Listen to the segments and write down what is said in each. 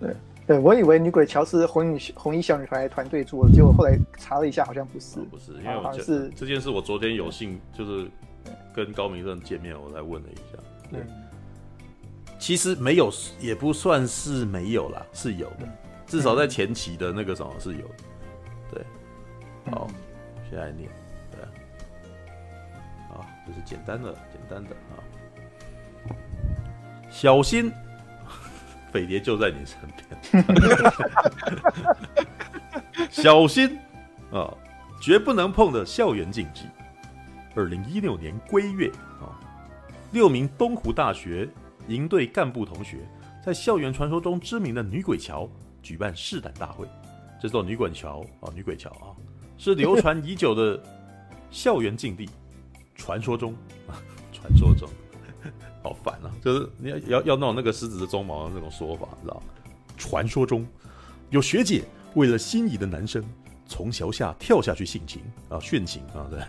对。对，我以为女鬼桥是红衣红衣小女孩团队做的，结果后来查了一下，好像不是，不是，因为好像是这件事，我昨天有幸就是跟高明正见面，我来问了一下。对，其实没有也不算是没有啦，是有的，至少在前期的那个什么是有的。对，好，现在念，对，好，这是简单的，简单的啊。小心，匪谍就在你身边。小心啊，绝不能碰的校园禁忌。二零一六年归月啊，六名东湖大学营队干部同学在校园传说中知名的女鬼桥举办试胆大会。这座女鬼桥啊，女鬼桥啊，是流传已久的校园禁地。传说中啊，传说中。好烦啊！就是你要要要弄那个狮子的鬃毛的那种说法，知道？传说中有学姐为了心仪的男生从桥下跳下去性情啊，殉情啊，对。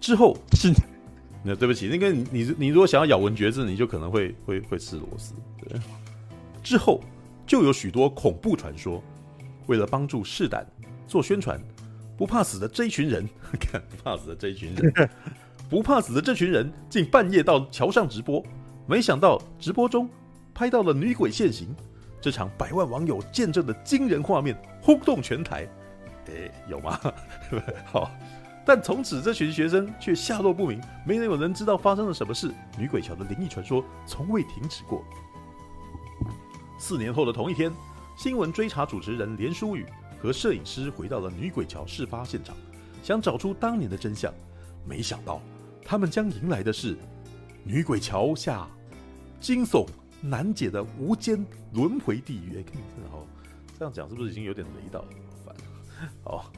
之后是那对不起，那个你你你如果想要咬文嚼字，你就可能会会会吃螺丝。对。之后就有许多恐怖传说，为了帮助试胆做宣传，不怕死的这一群人，看不怕死的这一群人。不怕死的这群人竟半夜到桥上直播，没想到直播中拍到了女鬼现形，这场百万网友见证的惊人画面轰动全台。诶，有吗？好，但从此这群学生却下落不明，没人有人知道发生了什么事。女鬼桥的灵异传说从未停止过。四年后的同一天，新闻追查主持人连书宇和摄影师回到了女鬼桥事发现场，想找出当年的真相，没想到。他们将迎来的是女鬼桥下惊悚难解的无间轮回地狱。哎，好，这样讲是不是已经有点雷到了？好烦。好，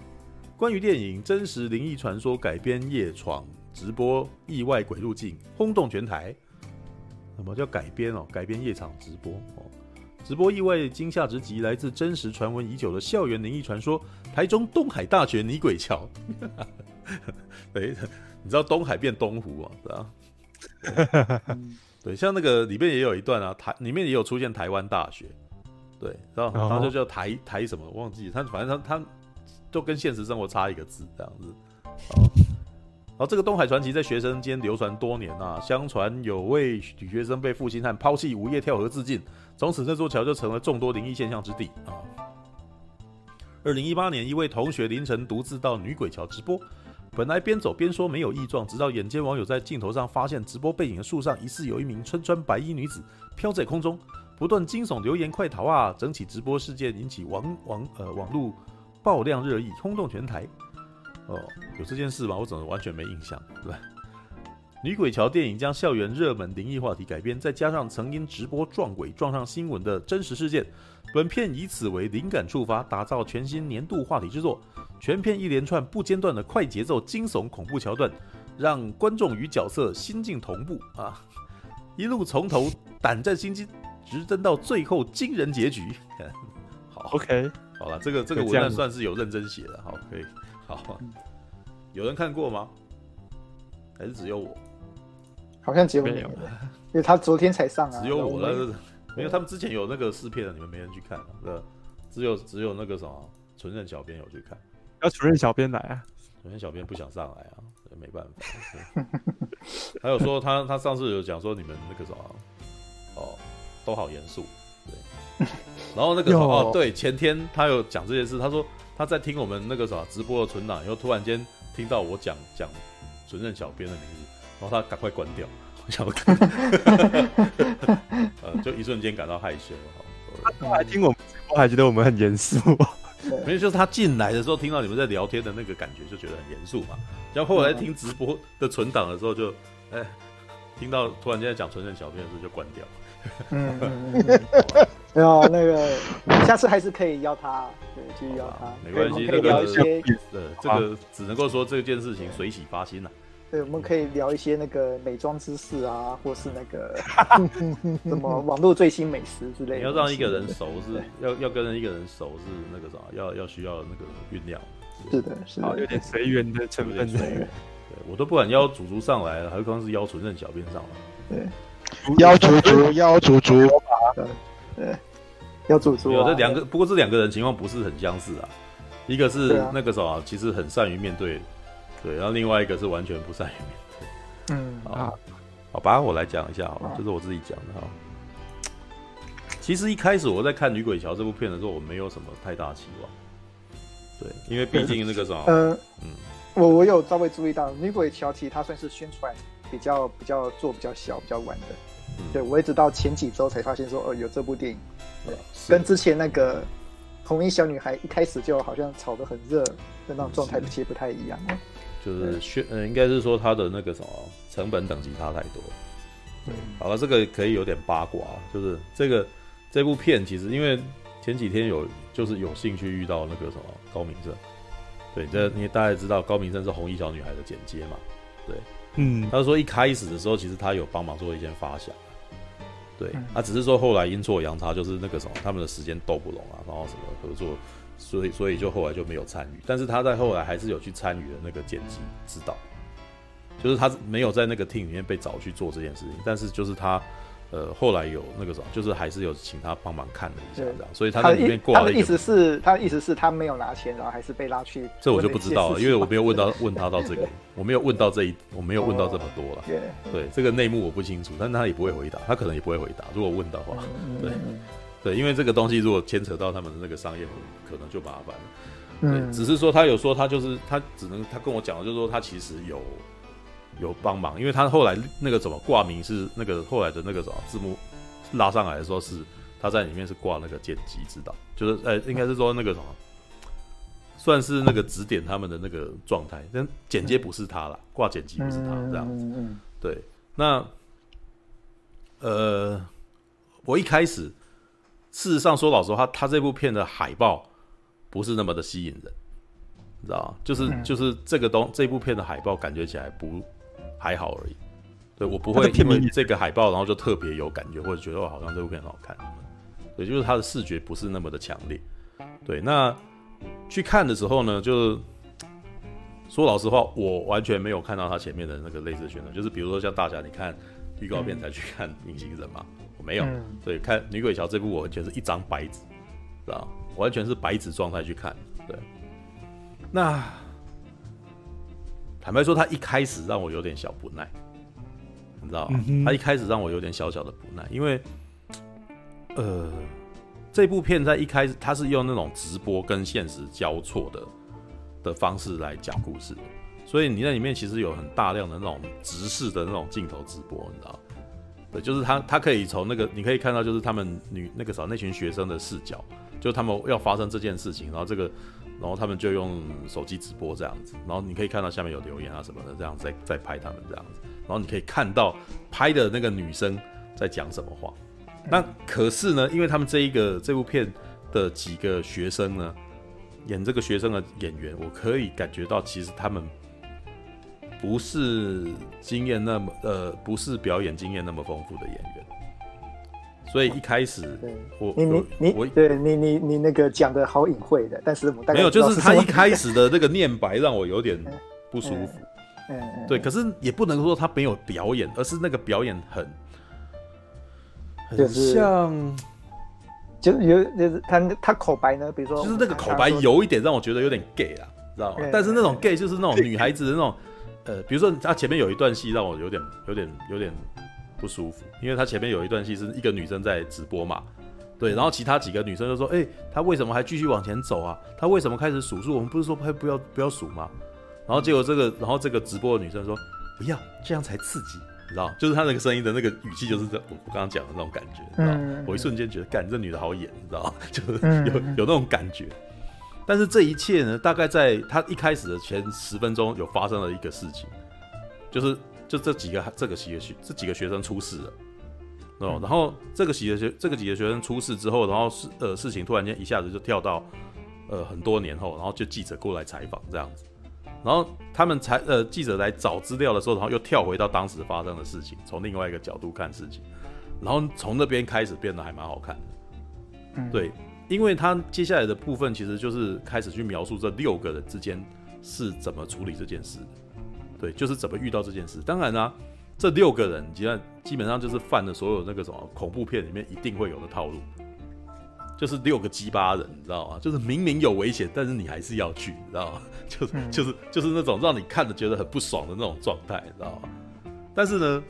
关于电影真实灵异传说改编夜闯直播意外鬼入境轰动全台。什么叫改编哦？改编夜场直播哦？直播意外惊吓之极，来自真实传闻已久的校园灵异传说——台中东海大学女鬼桥。哎。你知道东海变东湖吗？对吧？对，像那个里面也有一段啊，台里面也有出现台湾大学，对，然后然后就叫台台什么，我忘记，他反正他他就跟现实生活差一个字这样子。好，然后这个东海传奇在学生间流传多年啊，相传有位女学生被负心汉抛弃，午夜跳河自尽，从此这座桥就成了众多灵异现象之地啊。二零一八年，一位同学凌晨独自到女鬼桥直播。本来边走边说没有异状，直到眼尖网友在镜头上发现直播背景的树上疑似有一名身穿白衣女子飘在空中，不断惊悚留言“快逃啊！”整起直播事件引起网网呃网络爆量热议，轰动全台。哦，有这件事吗？我怎么完全没印象？对吧？女鬼桥电影将校园热门灵异话题改编，再加上曾因直播撞鬼撞上新闻的真实事件，本片以此为灵感触发，打造全新年度话题之作。全片一连串不间断的快节奏惊悚恐怖桥段，让观众与角色心境同步啊！一路从头胆战心惊，直登到最后惊人结局。好，OK，好了，这个这个文案算是有认真写的，好，可以，好。有人看过吗？还是只有我？好像只有你，因为他昨天才上啊。只有我那个，没有，他们之前有那个试片的，你们没人去看，对吧？只有只有那个什么纯任小编有去看。要纯任小编来啊！纯任小编不想上来啊，没办法。还有说他他上次有讲说你们那个什么哦，都好严肃，对。然后那个什么哦，对，前天他有讲这件事，他说他在听我们那个什么直播的存档，然后突然间听到我讲讲纯任小编的名字，然后他赶快关掉，我想看，呃，就一瞬间感到害羞。他还听我们直播，还觉得我们很严肃。没有，就是他进来的时候听到你们在聊天的那个感觉，就觉得很严肃嘛。然后后来听直播的存档的时候就，就哎，听到突然间在讲纯正小片的时候就关掉。嗯嗯嗯。没有那个，下次还是可以邀他，对，继续邀他。没关系，可以聊一些。呃，这个只能够说这件事情随喜发心了。对，我们可以聊一些那个美妆知识啊，或是那个 什么网络最新美食之类的。你要让一个人熟是，要要跟一个人熟是那个啥，要要需要那个酝酿。是的，是的，有点随缘的成分。对，我都不敢邀祖祖上来了，何况是邀纯正小编上来。对，邀祖祖，邀祖祖。对。要煮猪啊。有这两个，不过这两个人情况不是很相似啊。一个是啊那个什么，其实很善于面对，对，然后另外一个是完全不善于面对。嗯好，好吧，我来讲一下好了，这就是我自己讲的哈。其实一开始我在看《女鬼桥》这部片的时候，我没有什么太大期望。对，因为毕竟那个什么，呃，嗯，我我有稍微注意到，《女鬼桥》其实它算是宣传比较比较做比较小比较晚的。嗯对，我一直到前几周才发现说，哦，有这部电影。对，跟之前那个红衣小女孩一开始就好像炒得很热的那种状态，其实不太一样。就是宣，嗯，应该是说它的那个什么成本等级差太多。对，好了，这个可以有点八卦，就是这个这部片其实因为前几天有就是有兴趣遇到那个什么高明正，对，这因为大家知道高明正是红衣小女孩的剪接嘛，对，嗯，他说一开始的时候其实他有帮忙做一些发想，对，嗯。他只是说后来阴错阳差，就是那个什么他们的时间斗不拢啊，然后什么合作，所以所以就后来就没有参与，但是他在后来还是有去参与了那个剪辑指导。就是他没有在那个 team 里面被找去做这件事情，但是就是他，呃，后来有那个什么，就是还是有请他帮忙看了一下这样，所以他在里面挂了一个。他的意思是，他的意思是他没有拿钱，然后还是被拉去。这我就不知道了，因为我没有问到问他到这个，我没有问到这一，我没有问到这么多了。对对，这个内幕我不清楚，但他也不会回答，他可能也不会回答。如果问的话，对对，因为这个东西如果牵扯到他们的那个商业，可能就麻烦了。对，只是说他有说他就是他只能他跟我讲的就是说他其实有。有帮忙，因为他后来那个怎么挂名是那个后来的那个什么字幕拉上来的时候是他在里面是挂那个剪辑指导，就是呃、欸、应该是说那个什么，算是那个指点他们的那个状态，但剪接不是他啦，挂剪辑不是他这样子。对，那呃，我一开始事实上说老实话，他这部片的海报不是那么的吸引人，你知道吗？就是就是这个东这部片的海报感觉起来不。还好而已，对，我不会因为这个海报，然后就特别有感觉，或者觉得我好像这部片很好看。对，就是它的视觉不是那么的强烈。对，那去看的时候呢，就说老实话，我完全没有看到它前面的那个类似宣传，就是比如说像大家你看预告片才去看《隐形人》嘛，我没有。所以，看《女鬼桥》这部，我完全是一张白纸，知道完全是白纸状态去看。对，那。坦白说，他一开始让我有点小不耐，你知道吗？他一开始让我有点小小的不耐，因为，呃，这部片在一开始他是用那种直播跟现实交错的的方式来讲故事，所以你在里面其实有很大量的那种直视的那种镜头直播，你知道吗？对，就是他他可以从那个你可以看到，就是他们女那个啥那群学生的视角，就他们要发生这件事情，然后这个。然后他们就用手机直播这样子，然后你可以看到下面有留言啊什么的，这样在在拍他们这样子，然后你可以看到拍的那个女生在讲什么话。那可是呢，因为他们这一个这部片的几个学生呢，演这个学生的演员，我可以感觉到其实他们不是经验那么呃，不是表演经验那么丰富的演员。所以一开始我，我你你你我对你你你那个讲的好隐晦的，但是我没有，就是他一开始的那个念白让我有点 不舒服。嗯，对，可是也不能说他没有表演，而是那个表演很很像，就是有就是他他口白呢，比如说就是那个口白有一点让我觉得有点 gay 啊，知道吗？嗯、但是那种 gay 就是那种女孩子的那种，呃，比如说他前面有一段戏让我有点有点有点。不舒服，因为他前面有一段戏是一个女生在直播嘛，对，然后其他几个女生就说：“哎、欸，他为什么还继续往前走啊？他为什么开始数数？我们不是说不要不要数吗？”然后结果这个，然后这个直播的女生说：“不要，这样才刺激，你知道？就是他那个声音的那个语气，就是这我我刚刚讲的那种感觉，你知道？嗯、我一瞬间觉得，干这女的好演，你知道？就是有有那种感觉。但是这一切呢，大概在他一开始的前十分钟有发生了一个事情，就是。就这几个这个几个学这几个学生出事了，哦，然后这个几个学这个几个学生出事之后，然后事呃事情突然间一下子就跳到呃很多年后，然后就记者过来采访这样子，然后他们采呃记者来找资料的时候，然后又跳回到当时发生的事情，从另外一个角度看事情，然后从那边开始变得还蛮好看的，对，因为他接下来的部分其实就是开始去描述这六个人之间是怎么处理这件事。对，就是怎么遇到这件事。当然啦、啊，这六个人基本基本上就是犯了所有那个什么恐怖片里面一定会有的套路。就是六个鸡巴人，你知道吗？就是明明有危险，但是你还是要去，你知道吗？就是、就是就是那种让你看着觉得很不爽的那种状态，你知道吗？但是呢，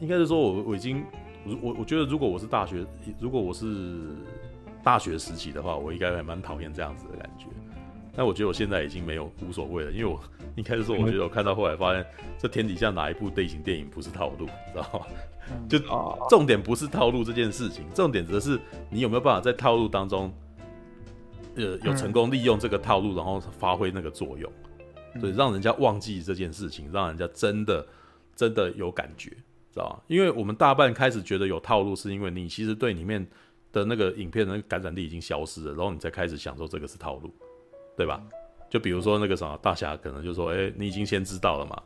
应该是说我我已经我我觉得如果我是大学，如果我是大学时期的话，我应该还蛮讨厌这样子的感觉。但我觉得我现在已经没有无所谓了，因为我应该是说，我觉得我看到后来发现，这天底下哪一部类型电影不是套路，你知道吗？就重点不是套路这件事情，重点则是你有没有办法在套路当中，呃，有成功利用这个套路，然后发挥那个作用，对，让人家忘记这件事情，让人家真的真的有感觉，知道吧？因为我们大半开始觉得有套路，是因为你其实对里面的那个影片的那个感染力已经消失了，然后你才开始想说这个是套路。对吧？就比如说那个什么大侠，可能就说：“哎，你已经先知道了嘛，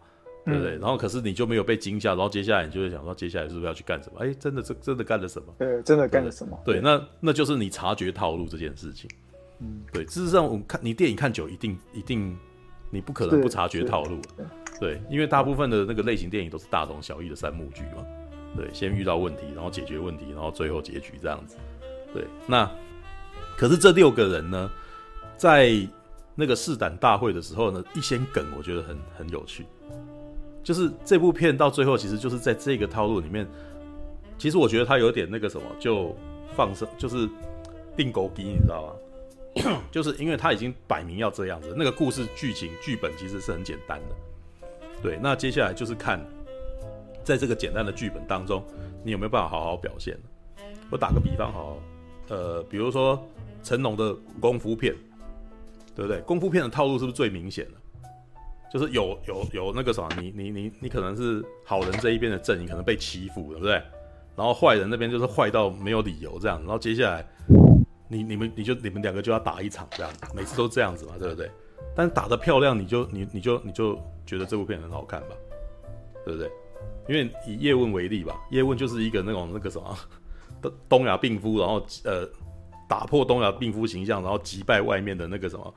对不对？”然后可是你就没有被惊吓，然后接下来你就会想说：“接下来是不是要去干什么？”哎，真的，真真的干了什么？对，真的干了什么？对，那那就是你察觉套路这件事情。嗯，对。事实上，我们看你电影看久，一定一定，你不可能不察觉套路。对，因为大部分的那个类型电影都是大同小异的三幕剧嘛。对，先遇到问题，然后解决问题，然后最后结局这样子。对，那可是这六个人呢，在那个试胆大会的时候呢，一些梗我觉得很很有趣，就是这部片到最后其实就是在这个套路里面，其实我觉得他有点那个什么，就放生，就是定狗逼，你知道吗？就是因为他已经摆明要这样子，那个故事剧情剧本其实是很简单的，对。那接下来就是看，在这个简单的剧本当中，你有没有办法好好表现？我打个比方好，呃，比如说成龙的功夫片。对不对？功夫片的套路是不是最明显的？就是有有有那个什么，你你你你可能是好人这一边的阵营可能被欺负，对不对？然后坏人那边就是坏到没有理由这样，然后接下来你你们你就你们两个就要打一场这样，每次都这样子嘛，对不对？但打得漂亮，你就你你就你就觉得这部片很好看吧，对不对？因为以叶问为例吧，叶问就是一个那种那个什么东东亚病夫，然后呃。打破东亚病夫形象，然后击败外面的那个什么，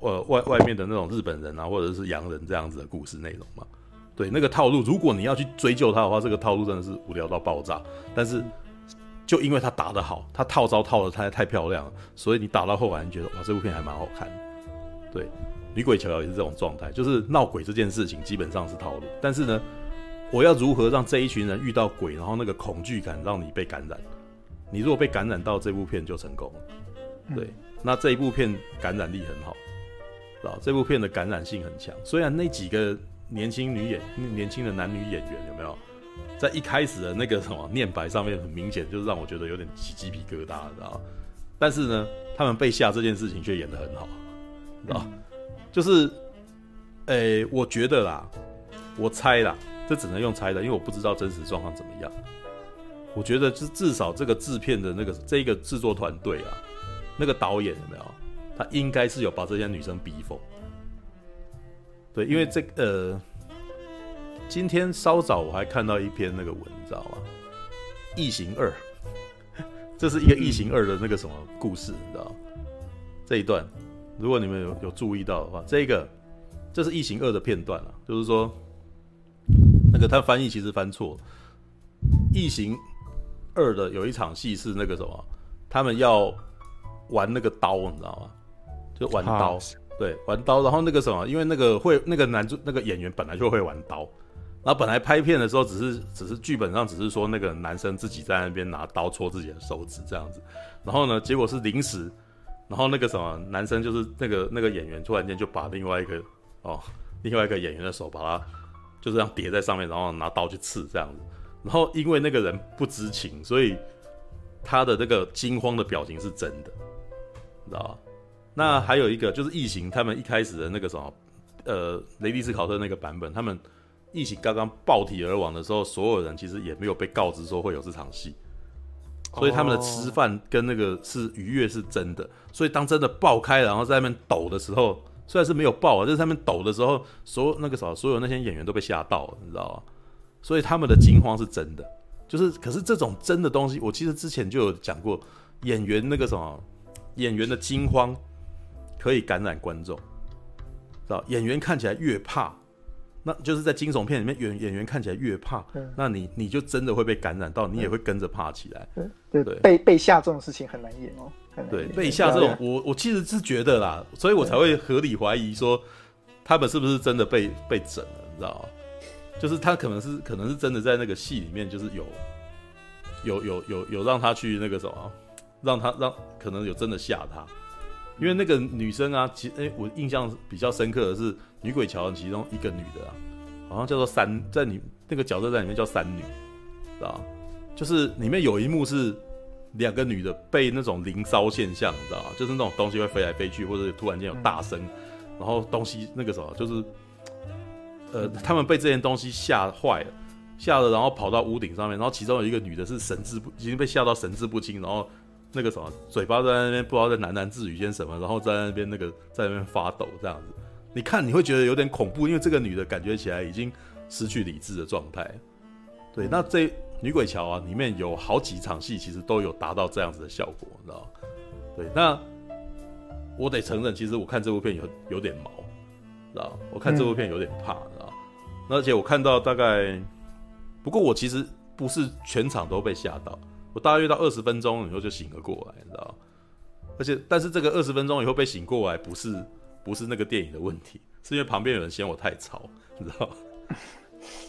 呃，外外面的那种日本人啊，或者是洋人这样子的故事内容嘛。对，那个套路，如果你要去追究他的话，这个套路真的是无聊到爆炸。但是，就因为他打得好，他套招套得太太漂亮了，所以你打到后来，你觉得哇，这部片还蛮好看。对，女鬼桥桥也是这种状态，就是闹鬼这件事情基本上是套路，但是呢，我要如何让这一群人遇到鬼，然后那个恐惧感让你被感染？你如果被感染到这部片就成功了，对，那这一部片感染力很好，知道这部片的感染性很强。虽然那几个年轻女演年轻的男女演员有没有在一开始的那个什么念白上面很明显就是让我觉得有点起鸡皮疙瘩，知道？但是呢，他们被吓这件事情却演得很好，知道？就是，诶、欸，我觉得啦，我猜啦，这只能用猜的，因为我不知道真实状况怎么样。我觉得至至少这个制片的那个这个制作团队啊，那个导演有没有？他应该是有把这些女生逼疯。对，因为这呃，今天稍早我还看到一篇那个文，你知道吗？异形二，这是一个异形二的那个什么故事，你知道？这一段，如果你们有有注意到的话，这个这是异形二的片段啊，就是说那个他翻译其实翻错，异形。二的有一场戏是那个什么，他们要玩那个刀，你知道吗？就玩刀，对，玩刀。然后那个什么，因为那个会那个男主那个演员本来就会玩刀，然后本来拍片的时候只是只是剧本上只是说那个男生自己在那边拿刀戳自己的手指这样子，然后呢，结果是临时，然后那个什么男生就是那个那个演员突然间就把另外一个哦另外一个演员的手把他就这样叠在上面，然后拿刀去刺这样子。然后因为那个人不知情，所以他的这个惊慌的表情是真的，你知道吧？那还有一个就是异形，他们一开始的那个什么，呃，雷迪斯考特那个版本，他们异形刚刚爆体而亡的时候，所有人其实也没有被告知说会有这场戏，所以他们的吃饭跟那个是愉悦是真的。所以当真的爆开，然后在那边抖的时候，虽然是没有爆啊，就是他们抖的时候，所有那个什么，所有那些演员都被吓到了，你知道吧？所以他们的惊慌是真的，就是可是这种真的东西，我其实之前就有讲过，演员那个什么，演员的惊慌可以感染观众，知道？演员看起来越怕，那就是在惊悚片里面演演员看起来越怕，那你你就真的会被感染到，你也会跟着怕起来。对对对被被吓这种事情很难演哦，对，被吓这种，我我其实是觉得啦，所以我才会合理怀疑说，他们是不是真的被被整了，你知道吗？就是他可能是可能是真的在那个戏里面，就是有有有有有让他去那个什么，让他让可能有真的吓他，因为那个女生啊，其实哎、欸，我印象比较深刻的是女鬼桥其中一个女的啊，好像叫做三，在你那个角色在里面叫三女，知道就是里面有一幕是两个女的被那种灵骚现象，你知道吗？就是那种东西会飞来飞去，或者突然间有大声，然后东西那个什么，就是呃，他们被这件东西吓坏了。吓得，然后跑到屋顶上面，然后其中有一个女的是神志不，已经被吓到神志不清，然后那个什么嘴巴在那边不知道在喃喃自语些什么，然后在那边那个在那边发抖这样子，你看你会觉得有点恐怖，因为这个女的感觉起来已经失去理智的状态。对，那这女鬼桥啊里面有好几场戏，其实都有达到这样子的效果，你知道？对，那我得承认，其实我看这部片有有点毛，知道？我看这部片有点怕，知道？而且我看到大概。不过我其实不是全场都被吓到，我大约到二十分钟以后就醒了过来，你知道？而且，但是这个二十分钟以后被醒过来，不是不是那个电影的问题，是因为旁边有人嫌我太吵，你知道？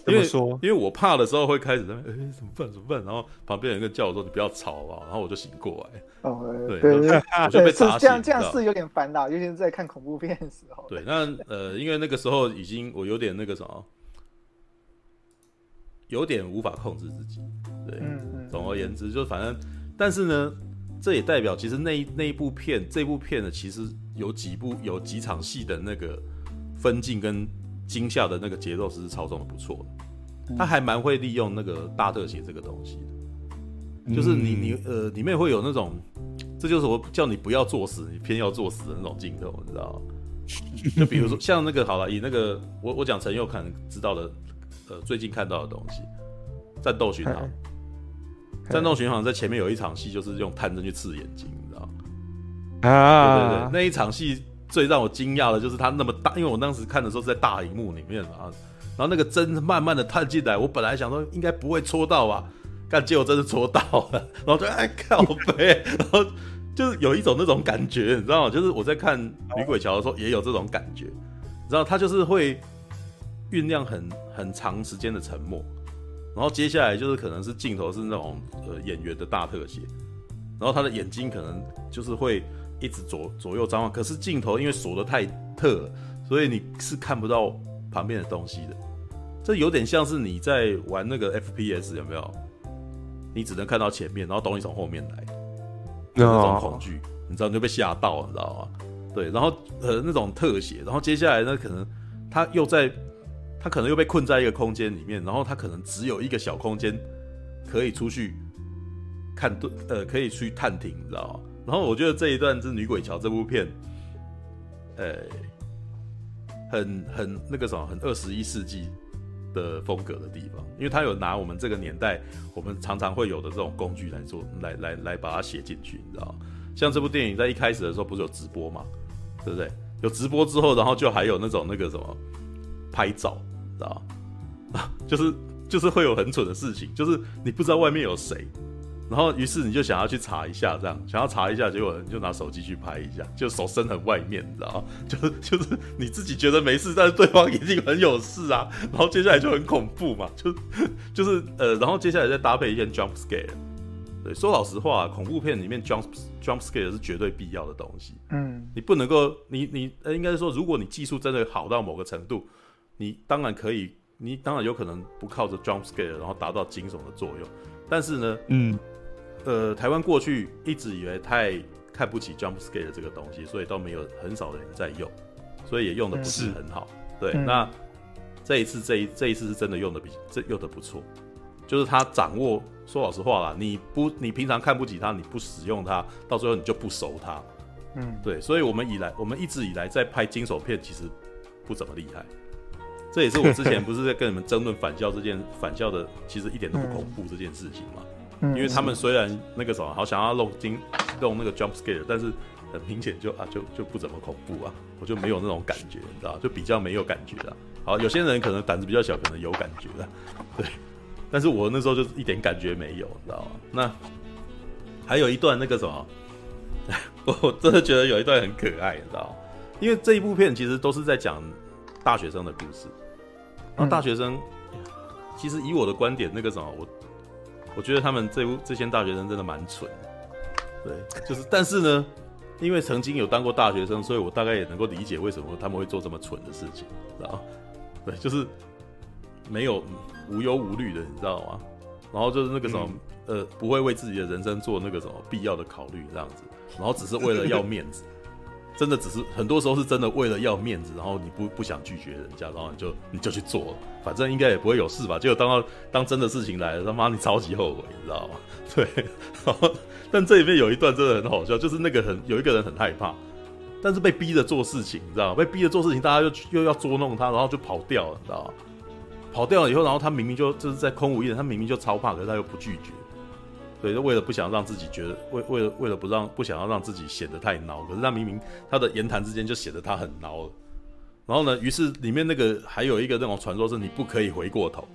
因为因为我怕的时候会开始在那边，哎、欸，怎么办？怎么办？然后旁边有一个叫我说：“你不要吵啊！”然后我就醒过来。哦，对对对，我就被是砸醒。这样这样是有点烦恼，尤其是在看恐怖片的时候。对，那呃，因为那个时候已经我有点那个什么。有点无法控制自己，对，嗯嗯、总而言之，就反正，但是呢，这也代表其实那一那一部片，这部片呢，其实有几部有几场戏的那个分镜跟惊吓的那个节奏，其实操纵的不错的，他还蛮会利用那个大特写这个东西的，就是你你呃里面会有那种，这就是我叫你不要作死，你偏要作死的那种镜头，你知道吗？就比如说像那个好了，以那个我我讲陈佑可能知道的。呃，最近看到的东西，《战斗巡航》。《战斗巡航》在前面有一场戏，就是用探针去刺眼睛，你知道吗？啊，对对对，那一场戏最让我惊讶的就是它那么大，因为我当时看的时候是在大荧幕里面嘛，然后那个针慢慢的探进来，我本来想说应该不会戳到吧，但结果真的戳到了，然后就哎靠背，然后就是有一种那种感觉，你知道吗？就是我在看《女鬼桥》的时候也有这种感觉，你知道，它就是会。酝酿很很长时间的沉默，然后接下来就是可能是镜头是那种呃演员的大特写，然后他的眼睛可能就是会一直左左右张望，可是镜头因为锁得太特了，所以你是看不到旁边的东西的。这有点像是你在玩那个 FPS 有没有？你只能看到前面，然后东西从后面来，那种恐惧，你知道你就被吓到了，你知道吗？对，然后呃那种特写，然后接下来呢可能他又在。他可能又被困在一个空间里面，然后他可能只有一个小空间可以出去看，对呃，可以去探听，你知道吗？然后我觉得这一段是《女鬼桥》这部片，呃，很很那个什么，很二十一世纪的风格的地方，因为他有拿我们这个年代我们常常会有的这种工具来做，来来来把它写进去，你知道？像这部电影在一开始的时候不是有直播嘛，对不对？有直播之后，然后就还有那种那个什么拍照。知道啊，就是就是会有很蠢的事情，就是你不知道外面有谁，然后于是你就想要去查一下，这样想要查一下，结果你就拿手机去拍一下，就手伸很外面，你知道吗？就就是你自己觉得没事，但是对方一定很有事啊，然后接下来就很恐怖嘛，就就是呃，然后接下来再搭配一些 jump scare，对，说老实话，恐怖片里面 jump jump scare 是绝对必要的东西，嗯，你不能够，你你呃，应该是说，如果你技术真的好到某个程度。你当然可以，你当然有可能不靠着 jump scare 然后达到惊悚的作用，但是呢，嗯，呃，台湾过去一直以为太看不起 jump scare 这个东西，所以都没有很少的人在用，所以也用的不是很好。对，嗯、那这一次这一这一次是真的用的比这用的不错，就是他掌握，说老实话啦，你不你平常看不起他，你不使用它，到最后你就不熟它。嗯，对，所以我们以来我们一直以来在拍惊悚片，其实不怎么厉害。这也是我之前不是在跟你们争论返校这件返校的，其实一点都不恐怖这件事情嘛。嗯，因为他们虽然那个什么好想要弄惊弄那个 jump scare，但是很明显就啊就就不怎么恐怖啊，我就没有那种感觉，你知道，就比较没有感觉啊。好，有些人可能胆子比较小，可能有感觉的，对。但是我那时候就一点感觉没有，你知道吗？那还有一段那个什么，我真的觉得有一段很可爱，你知道吗？因为这一部片其实都是在讲大学生的故事。然后大学生，其实以我的观点，那个什么，我我觉得他们这部这些大学生真的蛮蠢的。对，就是，但是呢，因为曾经有当过大学生，所以我大概也能够理解为什么他们会做这么蠢的事情，知道吗？对，就是没有。无忧无虑的，你知道吗？然后就是那个什么，嗯、呃，不会为自己的人生做那个什么必要的考虑，这样子，然后只是为了要面子，真的只是很多时候是真的为了要面子，然后你不不想拒绝人家，然后你就你就去做了，反正应该也不会有事吧？结果当到当真的事情来了，他妈你超级后悔，你知道吗？对，然 后但这里面有一段真的很好笑，就是那个很有一个人很害怕，但是被逼着做事情，你知道吗？被逼着做事情，大家又又要捉弄他，然后就跑掉了，你知道吗？跑掉了以后，然后他明明就就是在空无一人，他明明就超怕，可是他又不拒绝，对，就为了不想让自己觉得，为为了为了不让不想要让自己显得太孬，可是他明明他的言谈之间就显得他很孬了。然后呢，于是里面那个还有一个那种传说是你不可以回过头，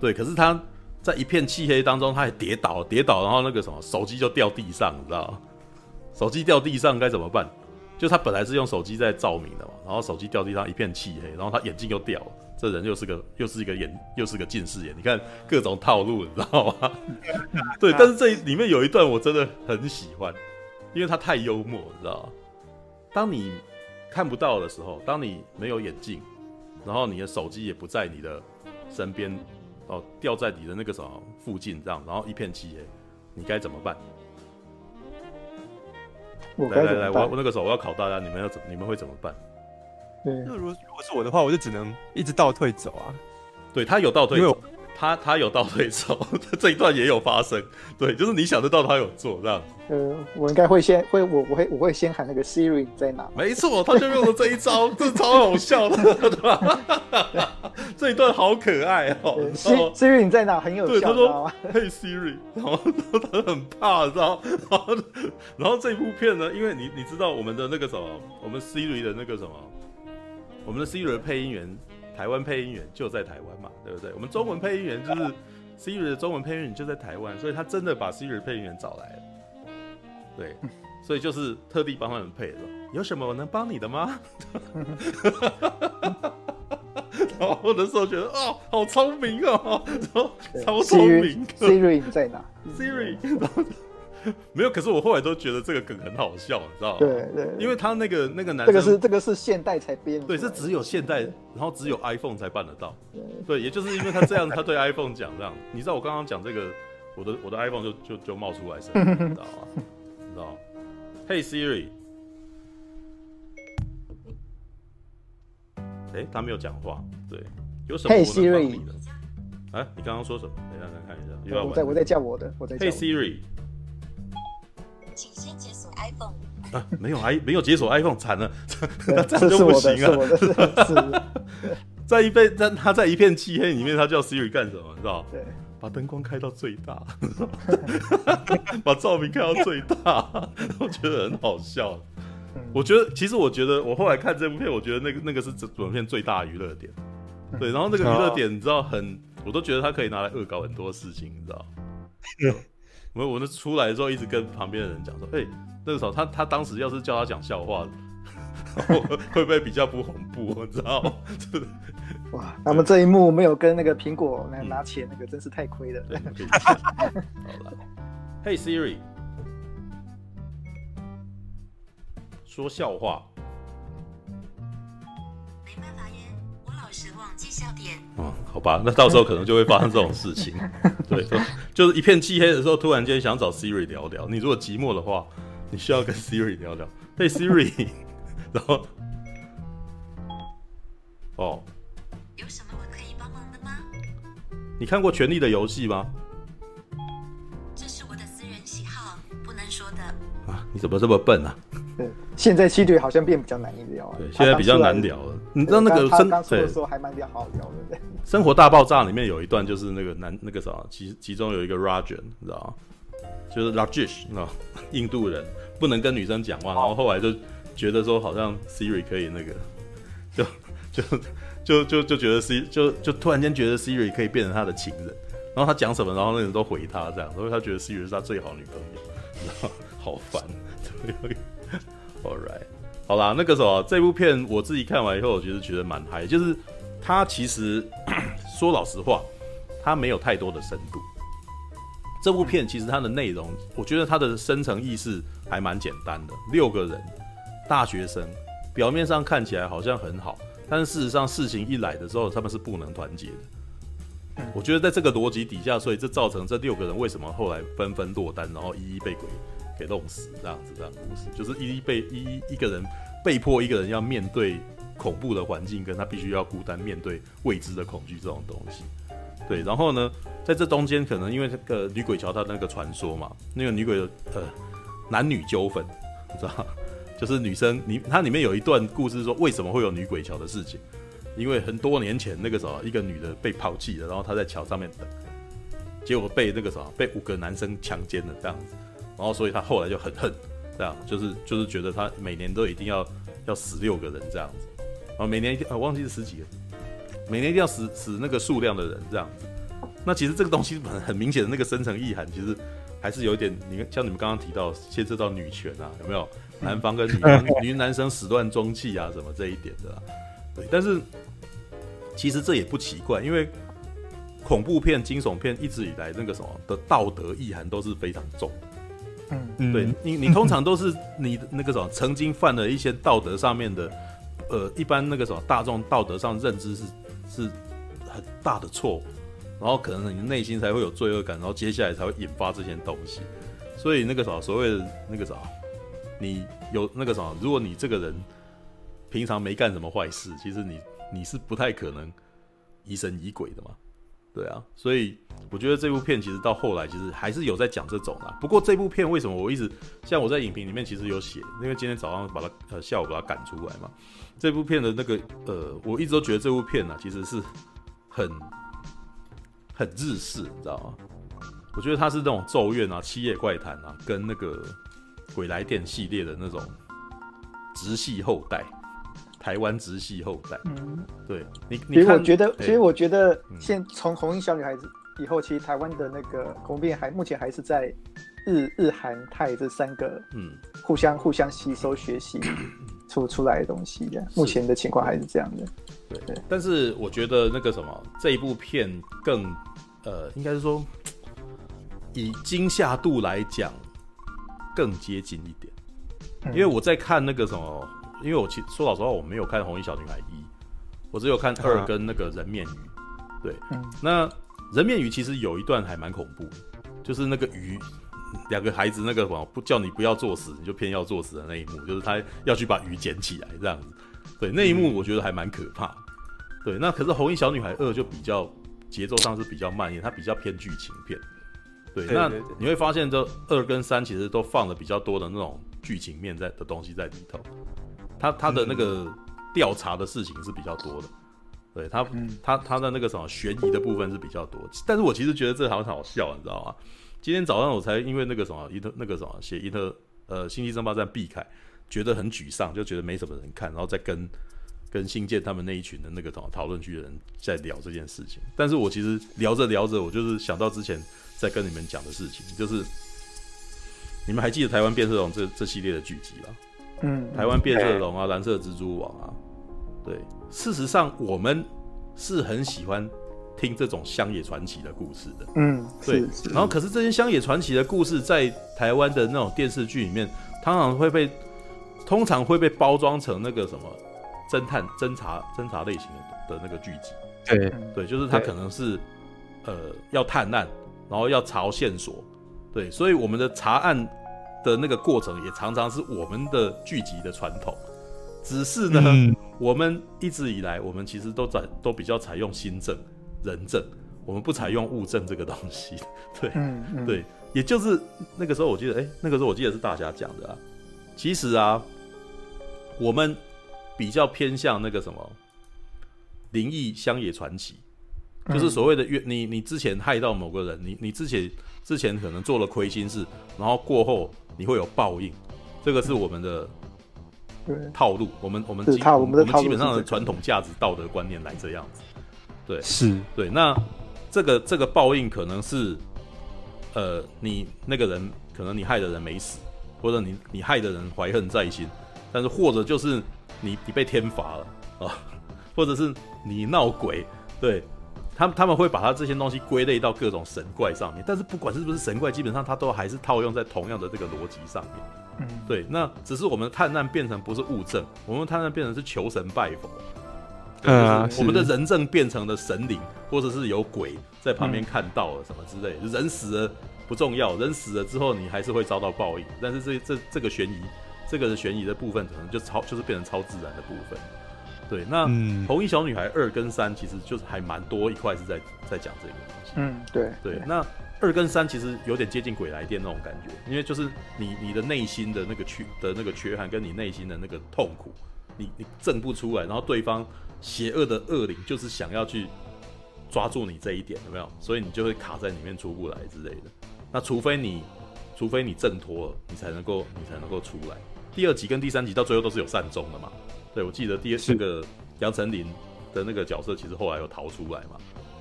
对，可是他在一片漆黑当中，他也跌倒跌倒，然后那个什么手机就掉地上，你知道吗？手机掉地上该怎么办？就他本来是用手机在照明的嘛，然后手机掉地上一片漆黑，然后他眼镜又掉了。这人又是个又是一个眼又是个近视眼，你看各种套路，你知道吗？对，但是这里面有一段我真的很喜欢，因为他太幽默，你知道吗？当你看不到的时候，当你没有眼镜，然后你的手机也不在你的身边，哦，掉在你的那个什么附近这样，然后一片漆黑，你该怎么办？来来来，我我那个时候我要考大家，你们要怎你们会怎么办？对，那如果如果是我的话，我就只能一直倒退走啊。对，他有倒退走，他他有倒退走，这一段也有发生。对，就是你想得到，他有做这样。呃，我应该会先会我我会我会先喊那个 Siri 在哪？没错，他就用了这一招，这超好笑的，对吧？这一段好可爱哦。Siri 你在哪？很有效。对，他说嘿 Siri，然后他很怕，知道？然 后然后这部片呢，因为你你知道我们的那个什么，我们 Siri 的那个什么。我们的 Siri 配音员，台湾配音员就在台湾嘛，对不对？我们中文配音员就是 Siri 的中文配音员就在台湾，所以他真的把 Siri 配音员找来了，对，所以就是特地帮他们配的。有什么我能帮你的吗？然后我那时候觉得哦，好聪明哦，超聪明。Siri 在哪？Siri。没有，可是我后来都觉得这个梗很好笑，你知道吗？对对，因为他那个那个男生，这个是这个是现代才编，对，是只有现代，然后只有 iPhone 才办得到。对，也就是因为他这样，他对 iPhone 讲这样。你知道我刚刚讲这个，我的我的 iPhone 就就就冒出来声，你知道吗？你知道？Hey Siri，哎，他没有讲话，对，有什么我能帮你的？哎，你刚刚说什么？等一下再看一下，我在我在叫我的，我在 Hey Siri。请先解锁 iPhone。啊，没有 i 没有解锁 iPhone，惨了，那 这样就不行啊！在一片在他在一片漆黑里面，他叫 Siri 干什么？你知道？对，把灯光开到最大，把照明开到最大，我觉得很好笑。我觉得，其实我觉得，我后来看这部片，我觉得那个那个是整本片最大娱乐点。对，然后那个娱乐点，你知道，很，我都觉得他可以拿来恶搞很多事情，你知道？我我那出来的时候，一直跟旁边的人讲说：“哎、欸，那个时候他他当时要是叫他讲笑话，会不会比较不恐怖？你知道吗？” 哇，他们这一幕没有跟那个苹果拿拿钱，那个真是太亏了。好了，Hey Siri，说笑话。嗯，好吧，那到时候可能就会发生这种事情。对，就是一片漆黑的时候，突然间想找 Siri 聊聊。你如果寂寞的话，你需要跟 Siri 聊聊。嘿，Siri，然后，哦，有什么我可以帮忙的吗？你看过《权力的游戏》吗？这是我的私人喜好，不能说的。啊，你怎么这么笨啊？对，现在 Siri 好像变比较难聊啊。对，现在比较难聊了。你知道那个生对，说还蛮聊好聊的。对，生活大爆炸里面有一段就是那个男那个啥，其其中有一个 Rajan，你知道吗？就是 Rajesh，你知道，印度人不能跟女生讲话，然后后来就觉得说好像 Siri 可以那个，就就就就就觉得 C 就就突然间觉得 Siri 可以变成他的情人，然后他讲什么，然后那人都回他这样，所以他觉得 Siri 是他最好女朋友，知道好烦。All right，好啦，那个时候这部片我自己看完以后，我觉得觉得蛮嗨，就是它其实 说老实话，它没有太多的深度。这部片其实它的内容，我觉得它的深层意思还蛮简单的。六个人，大学生，表面上看起来好像很好，但是事实上事情一来的时候，他们是不能团结的。我觉得在这个逻辑底下，所以这造成这六个人为什么后来纷纷落单，然后一一被鬼给弄死，这样子这样故事，就是一一被一一个人被迫一个人要面对恐怖的环境，跟他必须要孤单面对未知的恐惧这种东西。对，然后呢，在这中间可能因为这个女鬼桥它那个传说嘛，那个女鬼的呃男女纠纷，你知道，就是女生你它里面有一段故事说为什么会有女鬼桥的事情，因为很多年前那个时候一个女的被抛弃了，然后她在桥上面等，结果被那个什么被五个男生强奸了这样子，然后所以他后来就很恨，这样就是就是觉得他每年都一定要要死六个人这样子，然后每年一定啊忘记是十几个。每年一定要死死那个数量的人，这样子。那其实这个东西很很明显的那个深层意涵，其实还是有一点。你看，像你们刚刚提到牵涉到女权啊，有没有？男方跟女方女男生始乱终弃啊，什么这一点的啦。对，但是其实这也不奇怪，因为恐怖片、惊悚片一直以来那个什么的道德意涵都是非常重。嗯，对你，你通常都是你那个什么曾经犯了一些道德上面的，呃，一般那个什么大众道德上认知是。是很大的错误，然后可能你内心才会有罪恶感，然后接下来才会引发这些东西。所以那个啥，所谓的那个啥，你有那个啥，如果你这个人平常没干什么坏事，其实你你是不太可能疑神疑鬼的嘛。对啊，所以我觉得这部片其实到后来其实还是有在讲这种啦。不过这部片为什么我一直像我在影评里面其实有写，因为今天早上把它呃下午把它赶出来嘛。这部片的那个呃，我一直都觉得这部片呢、啊，其实是很很日式，你知道吗？我觉得它是那种咒怨啊、《七夜怪谈》啊，跟那个《鬼来电》系列的那种直系后代。台湾直系后代，嗯，对你，你看，其实我觉得，其实我觉得，现从红衣小女孩子以后，其实台湾的那个恐怖片还目前还是在日日韩泰这三个，嗯，互相互相吸收学习出出来的东西的。目前的情况还是这样的，对对。但是我觉得那个什么，这一部片更，呃，应该是说以惊吓度来讲更接近一点，因为我在看那个什么。因为我其实说老实话，我没有看《红衣小女孩》一，我只有看二跟那个人面鱼。对，嗯、那人面鱼其实有一段还蛮恐怖，就是那个鱼两个孩子那个什么不叫你不要作死，你就偏要作死的那一幕，就是他要去把鱼捡起来这样子。对，那一幕我觉得还蛮可怕。对，那可是《红衣小女孩》二就比较节奏上是比较慢一点，它比较偏剧情片。对，那你会发现这二跟三其实都放了比较多的那种剧情面在的东西在里头。他他的那个调查的事情是比较多的，对他他他的那个什么悬疑的部分是比较多，但是我其实觉得这好好笑，你知道吗？今天早上我才因为那个什么伊特那个什么写伊特呃星际争霸战避开，觉得很沮丧，就觉得没什么人看，然后再跟跟新建他们那一群的那个什么讨论区的人在聊这件事情。但是我其实聊着聊着，我就是想到之前在跟你们讲的事情，就是你们还记得台湾变色龙这这系列的剧集吧？嗯，台湾变色龙啊，蓝色蜘蛛网啊，对，事实上我们是很喜欢听这种乡野传奇的故事的，嗯，对。然后，可是这些乡野传奇的故事在台湾的那种电视剧里面，通常会被通常会被包装成那个什么侦探、侦查、侦查类型的的那个剧集，对，对，就是他可能是呃要探案，然后要查线索，对，所以我们的查案。的那个过程也常常是我们的剧集的传统，只是呢，嗯、我们一直以来，我们其实都在都比较采用心证、人证，我们不采用物证这个东西。对，嗯嗯、对，也就是那个时候，我记得，哎、欸，那个时候我记得是大侠讲的啊。其实啊，我们比较偏向那个什么灵异乡野传奇，就是所谓的冤，你你之前害到某个人，你你之前之前可能做了亏心事，然后过后。你会有报应，这个是我们的套路，我们我们基我们基本上的传统价值道德观念来这样子。对，是对。那这个这个报应可能是，呃，你那个人可能你害的人没死，或者你你害的人怀恨在心，但是或者就是你你被天罚了啊，或者是你闹鬼，对。他们他们会把他这些东西归类到各种神怪上面，但是不管是不是神怪，基本上它都还是套用在同样的这个逻辑上面。嗯，对。那只是我们的探案变成不是物证，我们的探案变成是求神拜佛。嗯，我们的人证变成了神灵，或者是有鬼在旁边看到了什么之类。嗯，人死了不重要，人死了之后你还是会遭到报应。但是这这这个悬疑，这个悬疑的部分可能就超就是变成超自然的部分。对，那《红衣小女孩》二跟三其实就是还蛮多一块是在在讲这个东西。嗯，对对。那二跟三其实有点接近鬼来电那种感觉，因为就是你你的内心的那个缺的那个缺憾，跟你内心的那个痛苦，你你挣不出来，然后对方邪恶的恶灵就是想要去抓住你这一点，有没有？所以你就会卡在里面出不来之类的。那除非你除非你挣脱了，你才能够你才能够出来。第二集跟第三集到最后都是有善终的嘛。对，我记得第二那个杨丞琳的那个角色，其实后来有逃出来嘛。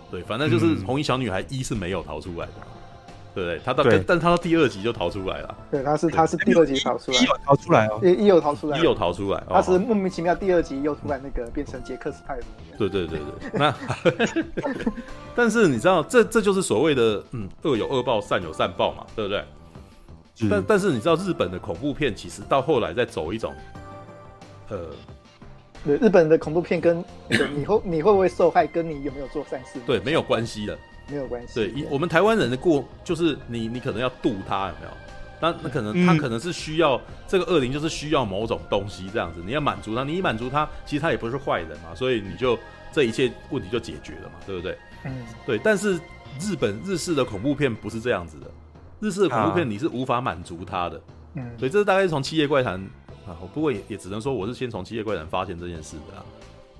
对，反正就是红衣小女孩一是没有逃出来的，对不对？她到，但她到第二集就逃出来了。对，她是她是第二集逃出来，一有逃出来哦，一有逃出来，一有逃出来。她是莫名其妙第二集又突然那个变成杰克斯派的。对对对对，那但是你知道，这这就是所谓的嗯，恶有恶报，善有善报嘛，对不对？但但是你知道，日本的恐怖片其实到后来在走一种呃。对，日本的恐怖片跟你会你会不会受害，跟你有没有做善事，对，没有关系的，没有关系。对，以我们台湾人的过，就是你你可能要渡他，有没有？那那可能他可能是需要、嗯、这个恶灵，就是需要某种东西这样子，你要满足他，你一满足他，其实他也不是坏人嘛，所以你就这一切问题就解决了嘛，对不对？嗯，对。但是日本日式的恐怖片不是这样子的，日式的恐怖片你是无法满足他的，嗯，所以这是大概是从《七夜怪谈》。不过也也只能说我是先从《七夜怪谈》发现这件事的啊。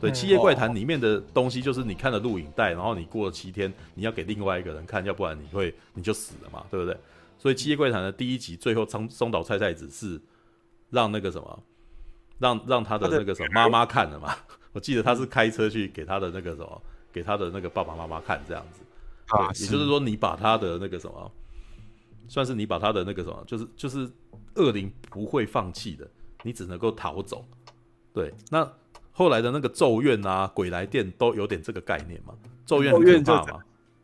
对，《七夜怪谈》里面的东西就是你看了录影带，然后你过了七天，你要给另外一个人看，要不然你会你就死了嘛，对不对？所以《七夜怪谈》的第一集最后，松松岛菜菜子是让那个什么，让让他的那个什么妈妈看了嘛。我记得他是开车去给他的那个什么，给他的那个爸爸妈妈看这样子。对，也就是说你把他的那个什么，算是你把他的那个什么，就是就是恶灵不会放弃的。你只能够逃走，对。那后来的那个咒怨啊、鬼来电都有点这个概念嘛。咒怨很可怕嘛，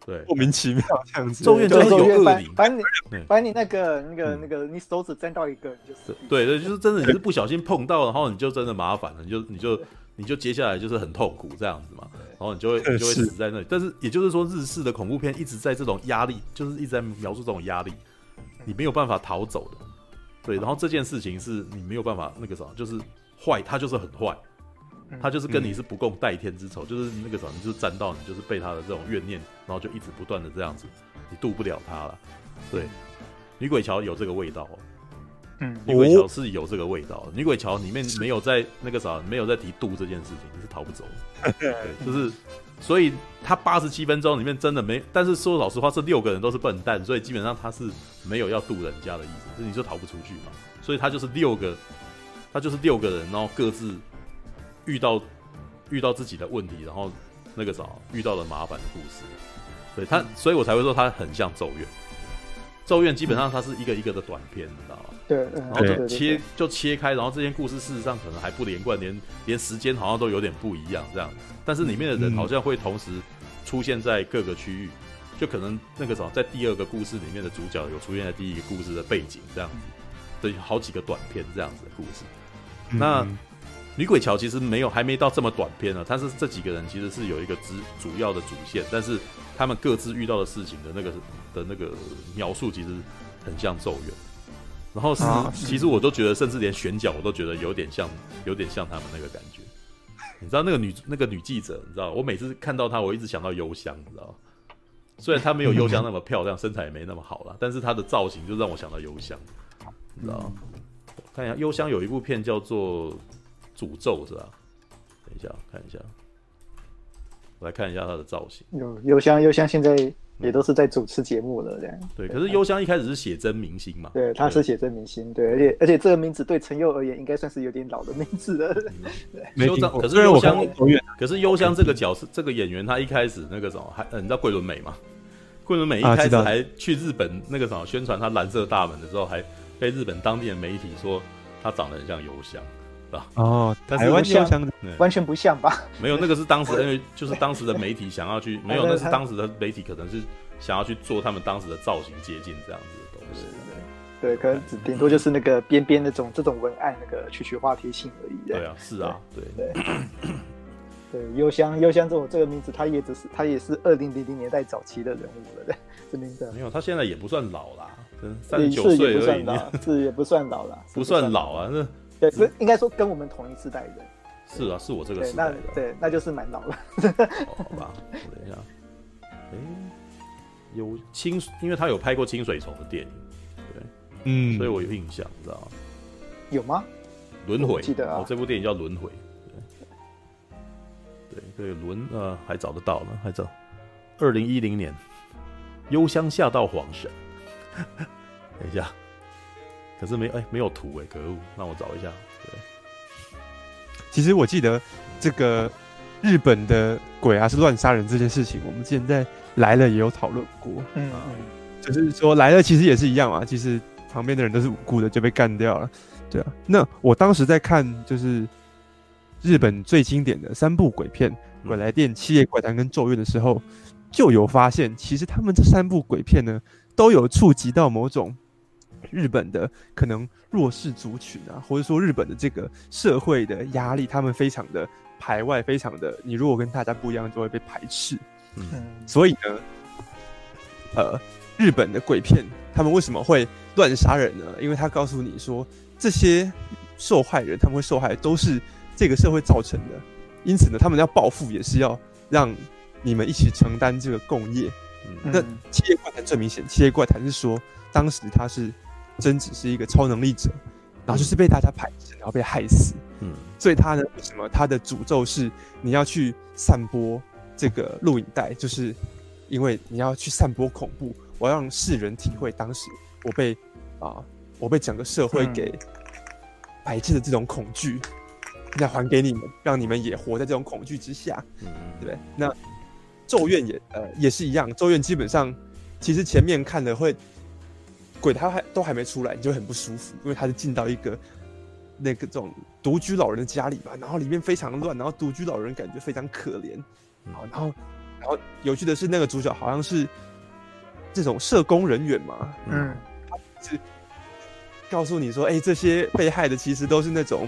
对，莫名其妙这样子。咒怨就是有恶灵，把你把你那个那个那个你手指沾到一个，就是对对，就是真的你是不小心碰到，然后你就真的麻烦了，你就你就你就接下来就是很痛苦这样子嘛，然后你就会你就会死在那里。但是也就是说，日式的恐怖片一直在这种压力，就是一直在描述这种压力，你没有办法逃走的。对，然后这件事情是你没有办法那个啥，就是坏，他就是很坏，他就是跟你是不共戴天之仇，嗯、就是那个啥，你就是沾到，你就是被他的这种怨念，然后就一直不断的这样子，你渡不了他了。对，女鬼桥有这个味道，嗯，女鬼桥是有这个味道，哦、女鬼桥里面没有在那个啥，没有在提渡这件事情，你是逃不走的，对，就是。所以他八十七分钟里面真的没，但是说老实话，这六个人都是笨蛋，所以基本上他是没有要渡人家的意思，你就逃不出去嘛。所以他就是六个，他就是六个人，然后各自遇到遇到自己的问题，然后那个啥遇到了麻烦的故事。对他，所以我才会说他很像咒怨。咒怨基本上它是一个一个的短片，你知道？对，然后就切就切开，然后这些故事事实上可能还不连贯，连连时间好像都有点不一样这样。但是里面的人好像会同时出现在各个区域，就可能那个什么，在第二个故事里面的主角有出现在第一个故事的背景这样子，对，好几个短片这样子的故事。那女鬼桥其实没有还没到这么短篇呢，但是这几个人其实是有一个主主要的主线，但是他们各自遇到的事情的那个的那个描述其实很像咒怨。然后是其实我都觉得，甚至连选角我都觉得有点像，有点像他们那个感觉。你知道那个女那个女记者，你知道，我每次看到她，我一直想到幽香，你知道。虽然她没有幽香那么漂亮，身材也没那么好了，但是她的造型就让我想到幽香，你知道。看一下幽香有一部片叫做《诅咒》，是吧？等一下看一下，我来看一下她的造型。有幽香，幽香现在也都是在主持节目的这样。对，可是幽香一开始是写真明星嘛？对，他是写真明星，对，而且而且这个名字对陈佑而言应该算是有点老的名字了。对，幽香，可是幽香，可是幽香这个角色，这个演员他一开始那个什么，还你知道桂纶镁吗？桂纶镁一开始还去日本那个什么宣传他蓝色大门的时候，还被日本当地的媒体说他长得很像幽香。哦，台湾幽香完全不像吧？没有，那个是当时因为就是当时的媒体想要去，没有，那是当时的媒体可能是想要去做他们当时的造型接近这样子的东西。对，可能只顶多就是那个边边那种这种文案那个取取话题性而已。对啊，是啊，对对 对，幽香幽香这种这个名字，他也只是他也是二零零零年代早期的人物了，对，这名字。没有，他现在也不算老啦，三十九岁而已，是也不算老了，不算老啊，那。对，是应该说跟我们同一世代人。是啊，是我这个时代的。那对，那就是蛮老了。好吧，我等一下。哎，有清，因为他有拍过清水虫的电影，对，嗯，所以我有印象，知道吗？有吗？轮回，记得啊。哦，这部电影叫《轮回》。对，对，对，轮呃还找得到呢，还找。二零一零年，幽香下到黄神。等一下。可是没哎、欸，没有图哎，可恶！让我找一下。对，其实我记得这个日本的鬼啊是乱杀人这件事情，我们之前在来了也有讨论过。嗯嗯，就是说来了其实也是一样嘛，其实旁边的人都是无辜的就被干掉了。对啊，那我当时在看就是日本最经典的三部鬼片《鬼来电》《七夜怪谈》跟《咒怨》的时候，就有发现，其实他们这三部鬼片呢都有触及到某种。日本的可能弱势族群啊，或者说日本的这个社会的压力，他们非常的排外，非常的，你如果跟大家不一样，就会被排斥。嗯，所以呢，呃，日本的鬼片他们为什么会乱杀人呢？因为他告诉你说，这些受害人他们会受害都是这个社会造成的，因此呢，他们要报复也是要让你们一起承担这个共业。嗯，那《七夜怪谈》最明显，《七夜怪谈》是说当时他是。真只是一个超能力者，然后就是被大家排斥，然后被害死。嗯，所以他呢，为什么他的诅咒是你要去散播这个录影带？就是因为你要去散播恐怖，我要让世人体会当时我被啊，我被整个社会给排斥的这种恐惧，要还给你们，让你们也活在这种恐惧之下。嗯，对不对？那咒怨也呃也是一样，咒怨基本上其实前面看的会。鬼他还都还没出来，你就很不舒服，因为他是进到一个那个这种独居老人的家里吧，然后里面非常乱，然后独居老人感觉非常可怜，然后然后然后有趣的是那个主角好像是这种社工人员嘛，嗯，他是告诉你说，哎、欸，这些被害的其实都是那种，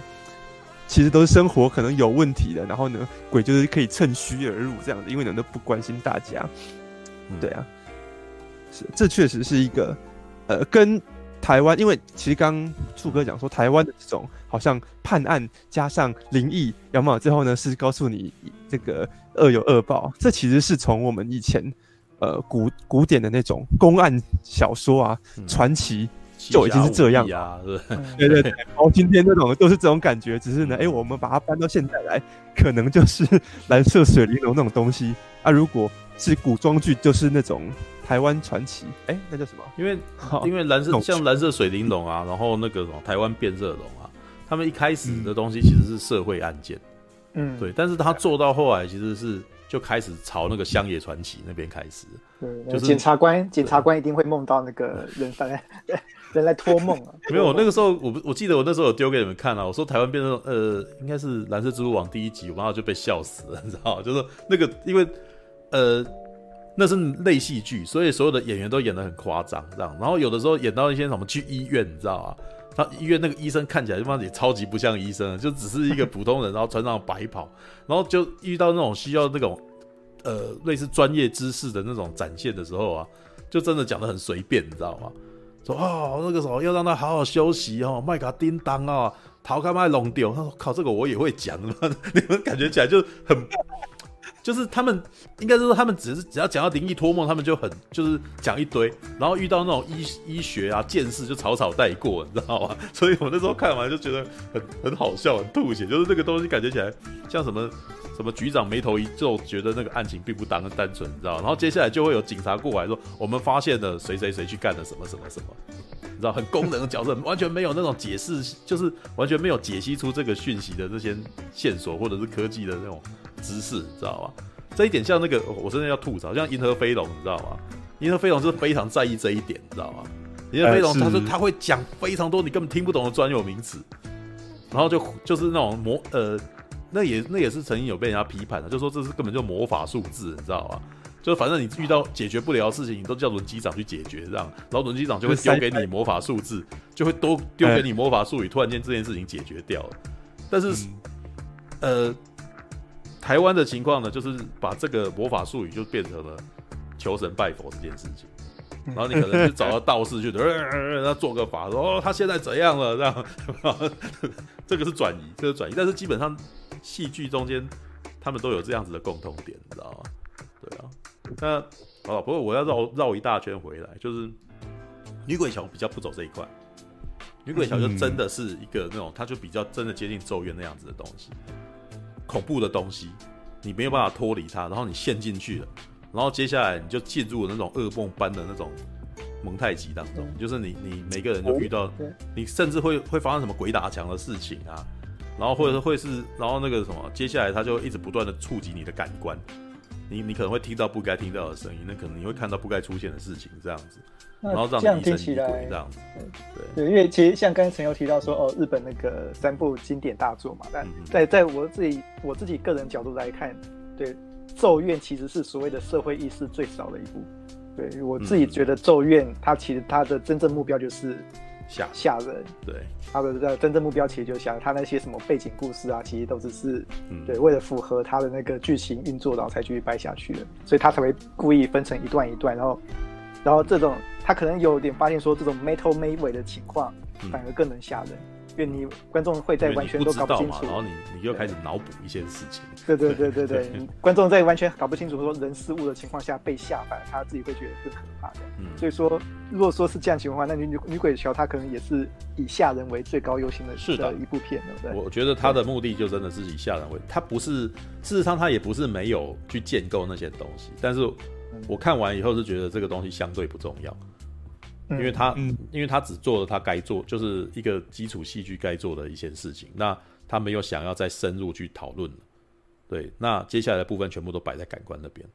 其实都是生活可能有问题的，然后呢，鬼就是可以趁虚而入这样子，因为人都不关心大家，对啊，是这确实是一个。呃，跟台湾，因为其实刚柱哥讲说，台湾的这种好像判案加上灵异，要么最后呢是告诉你这个恶有恶报，这其实是从我们以前呃古古典的那种公案小说啊传、嗯、奇就已经是这样啊，对对对，然后今天那种都是这种感觉，只是呢，哎、欸，我们把它搬到现在来，可能就是 蓝色水玲珑那种东西啊，如果是古装剧，就是那种。台湾传奇，哎、欸，那叫什么？因为因为蓝色像蓝色水玲珑啊，然后那个什么台湾变色龙啊，他们一开始的东西其实是社会案件，嗯，对，但是他做到后来其实是就开始朝那个乡野传奇那边开始，对，就是检察官，检察官一定会梦到那个人 来人来托梦啊。没有，那个时候我我记得我那时候有丢给你们看啊，我说台湾变色龙，呃，应该是蓝色蜘蛛网第一集，然后就被笑死了，你知道吗？就是那个因为呃。那是类戏剧，所以所有的演员都演得很夸张，这样。然后有的时候演到一些什么去医院，你知道吗？他医院那个医生看起来他妈也超级不像医生，就只是一个普通人，然后穿上白袍，然后就遇到那种需要那种呃类似专业知识的那种展现的时候啊，就真的讲得很随便，你知道吗？说哦那个时候要让他好好休息哦，麦卡叮当啊，逃开麦龙丢。他说靠，这个我也会讲，你们感觉起来就很。就是他们应该是说，他们只是只要讲到灵异托梦，他们就很就是讲一堆，然后遇到那种医医学啊、见识就草草带过，你知道吗？所以我那时候看完就觉得很 很好笑、很吐血，就是那个东西感觉起来像什么什么局长眉头一皱，觉得那个案情并不单单纯，你知道？然后接下来就会有警察过来说，我们发现了谁谁谁去干了什么什么什么，你知道？很功能的角色，完全没有那种解释，就是完全没有解析出这个讯息的这些线索，或者是科技的那种知识，你知道吗？这一点像那个，我真的要吐槽，像银河飞龙，你知道吗？银河飞龙是非常在意这一点，你知道吗？银河飞龙，他说他会讲非常多你根本听不懂的专有名词，然后就就是那种魔呃。那也那也是曾经有被人家批判的，就说这是根本就魔法数字，你知道吗？就反正你遇到解决不了的事情，你都叫轮机长去解决，这样，然后轮机长就会丢给你魔法数字，就会多丢给你魔法术语，突然间这件事情解决掉了。但是，呃，台湾的情况呢，就是把这个魔法术语就变成了求神拜佛这件事情，然后你可能就找到道士去，呃，他做个法，说哦，他现在怎样了？这样，这个是转移，这个转移，但是基本上。戏剧中间，他们都有这样子的共同点，你知道吗？对啊，那哦，不过我要绕绕一大圈回来，就是女鬼桥比较不走这一块，女鬼桥就真的是一个那种，它就比较真的接近咒怨那样子的东西，恐怖的东西，你没有办法脱离它，然后你陷进去了，然后接下来你就进入了那种噩梦般的那种蒙太奇当中，就是你你每个人就遇到，你甚至会会发生什么鬼打墙的事情啊。然后或者是会是，然后那个什么，接下来它就一直不断的触及你的感官，你你可能会听到不该听到的声音，那可能你会看到不该出现的事情，这样子，然后让你疑神疑鬼这样子，对。对，因为其实像刚才陈友提到说，哦，日本那个三部经典大作嘛，但在在我自己我自己个人角度来看，对，咒怨其实是所谓的社会意识最少的一部，对我自己觉得咒怨它其实它的真正目标就是。吓吓人，对。它的真正目标其实就想他那些什么背景故事啊，其实都只是、嗯、对为了符合它的那个剧情运作，然后才继续掰下去的，所以他才会故意分成一段一段，然后然后这种他可能有点发现说这种没头没尾的情况反而更能吓人。嗯因为你观众会在完全都搞不清楚，然后你你又开始脑补一些事情。对对对对对，观众在完全搞不清楚说人事物的情况下被吓，反而他自己会觉得更可怕的。嗯，所以说如果说是这样情况的话，那女女鬼桥它可能也是以吓人为最高优先的，是的一部片，对不对？我觉得他的目的就真的是以吓人为，他不是事实上他也不是没有去建构那些东西，但是我看完以后是觉得这个东西相对不重要。因为他，嗯、因为他只做了他该做，就是一个基础戏剧该做的一些事情。那他没有想要再深入去讨论了，对。那接下来的部分全部都摆在感官那边，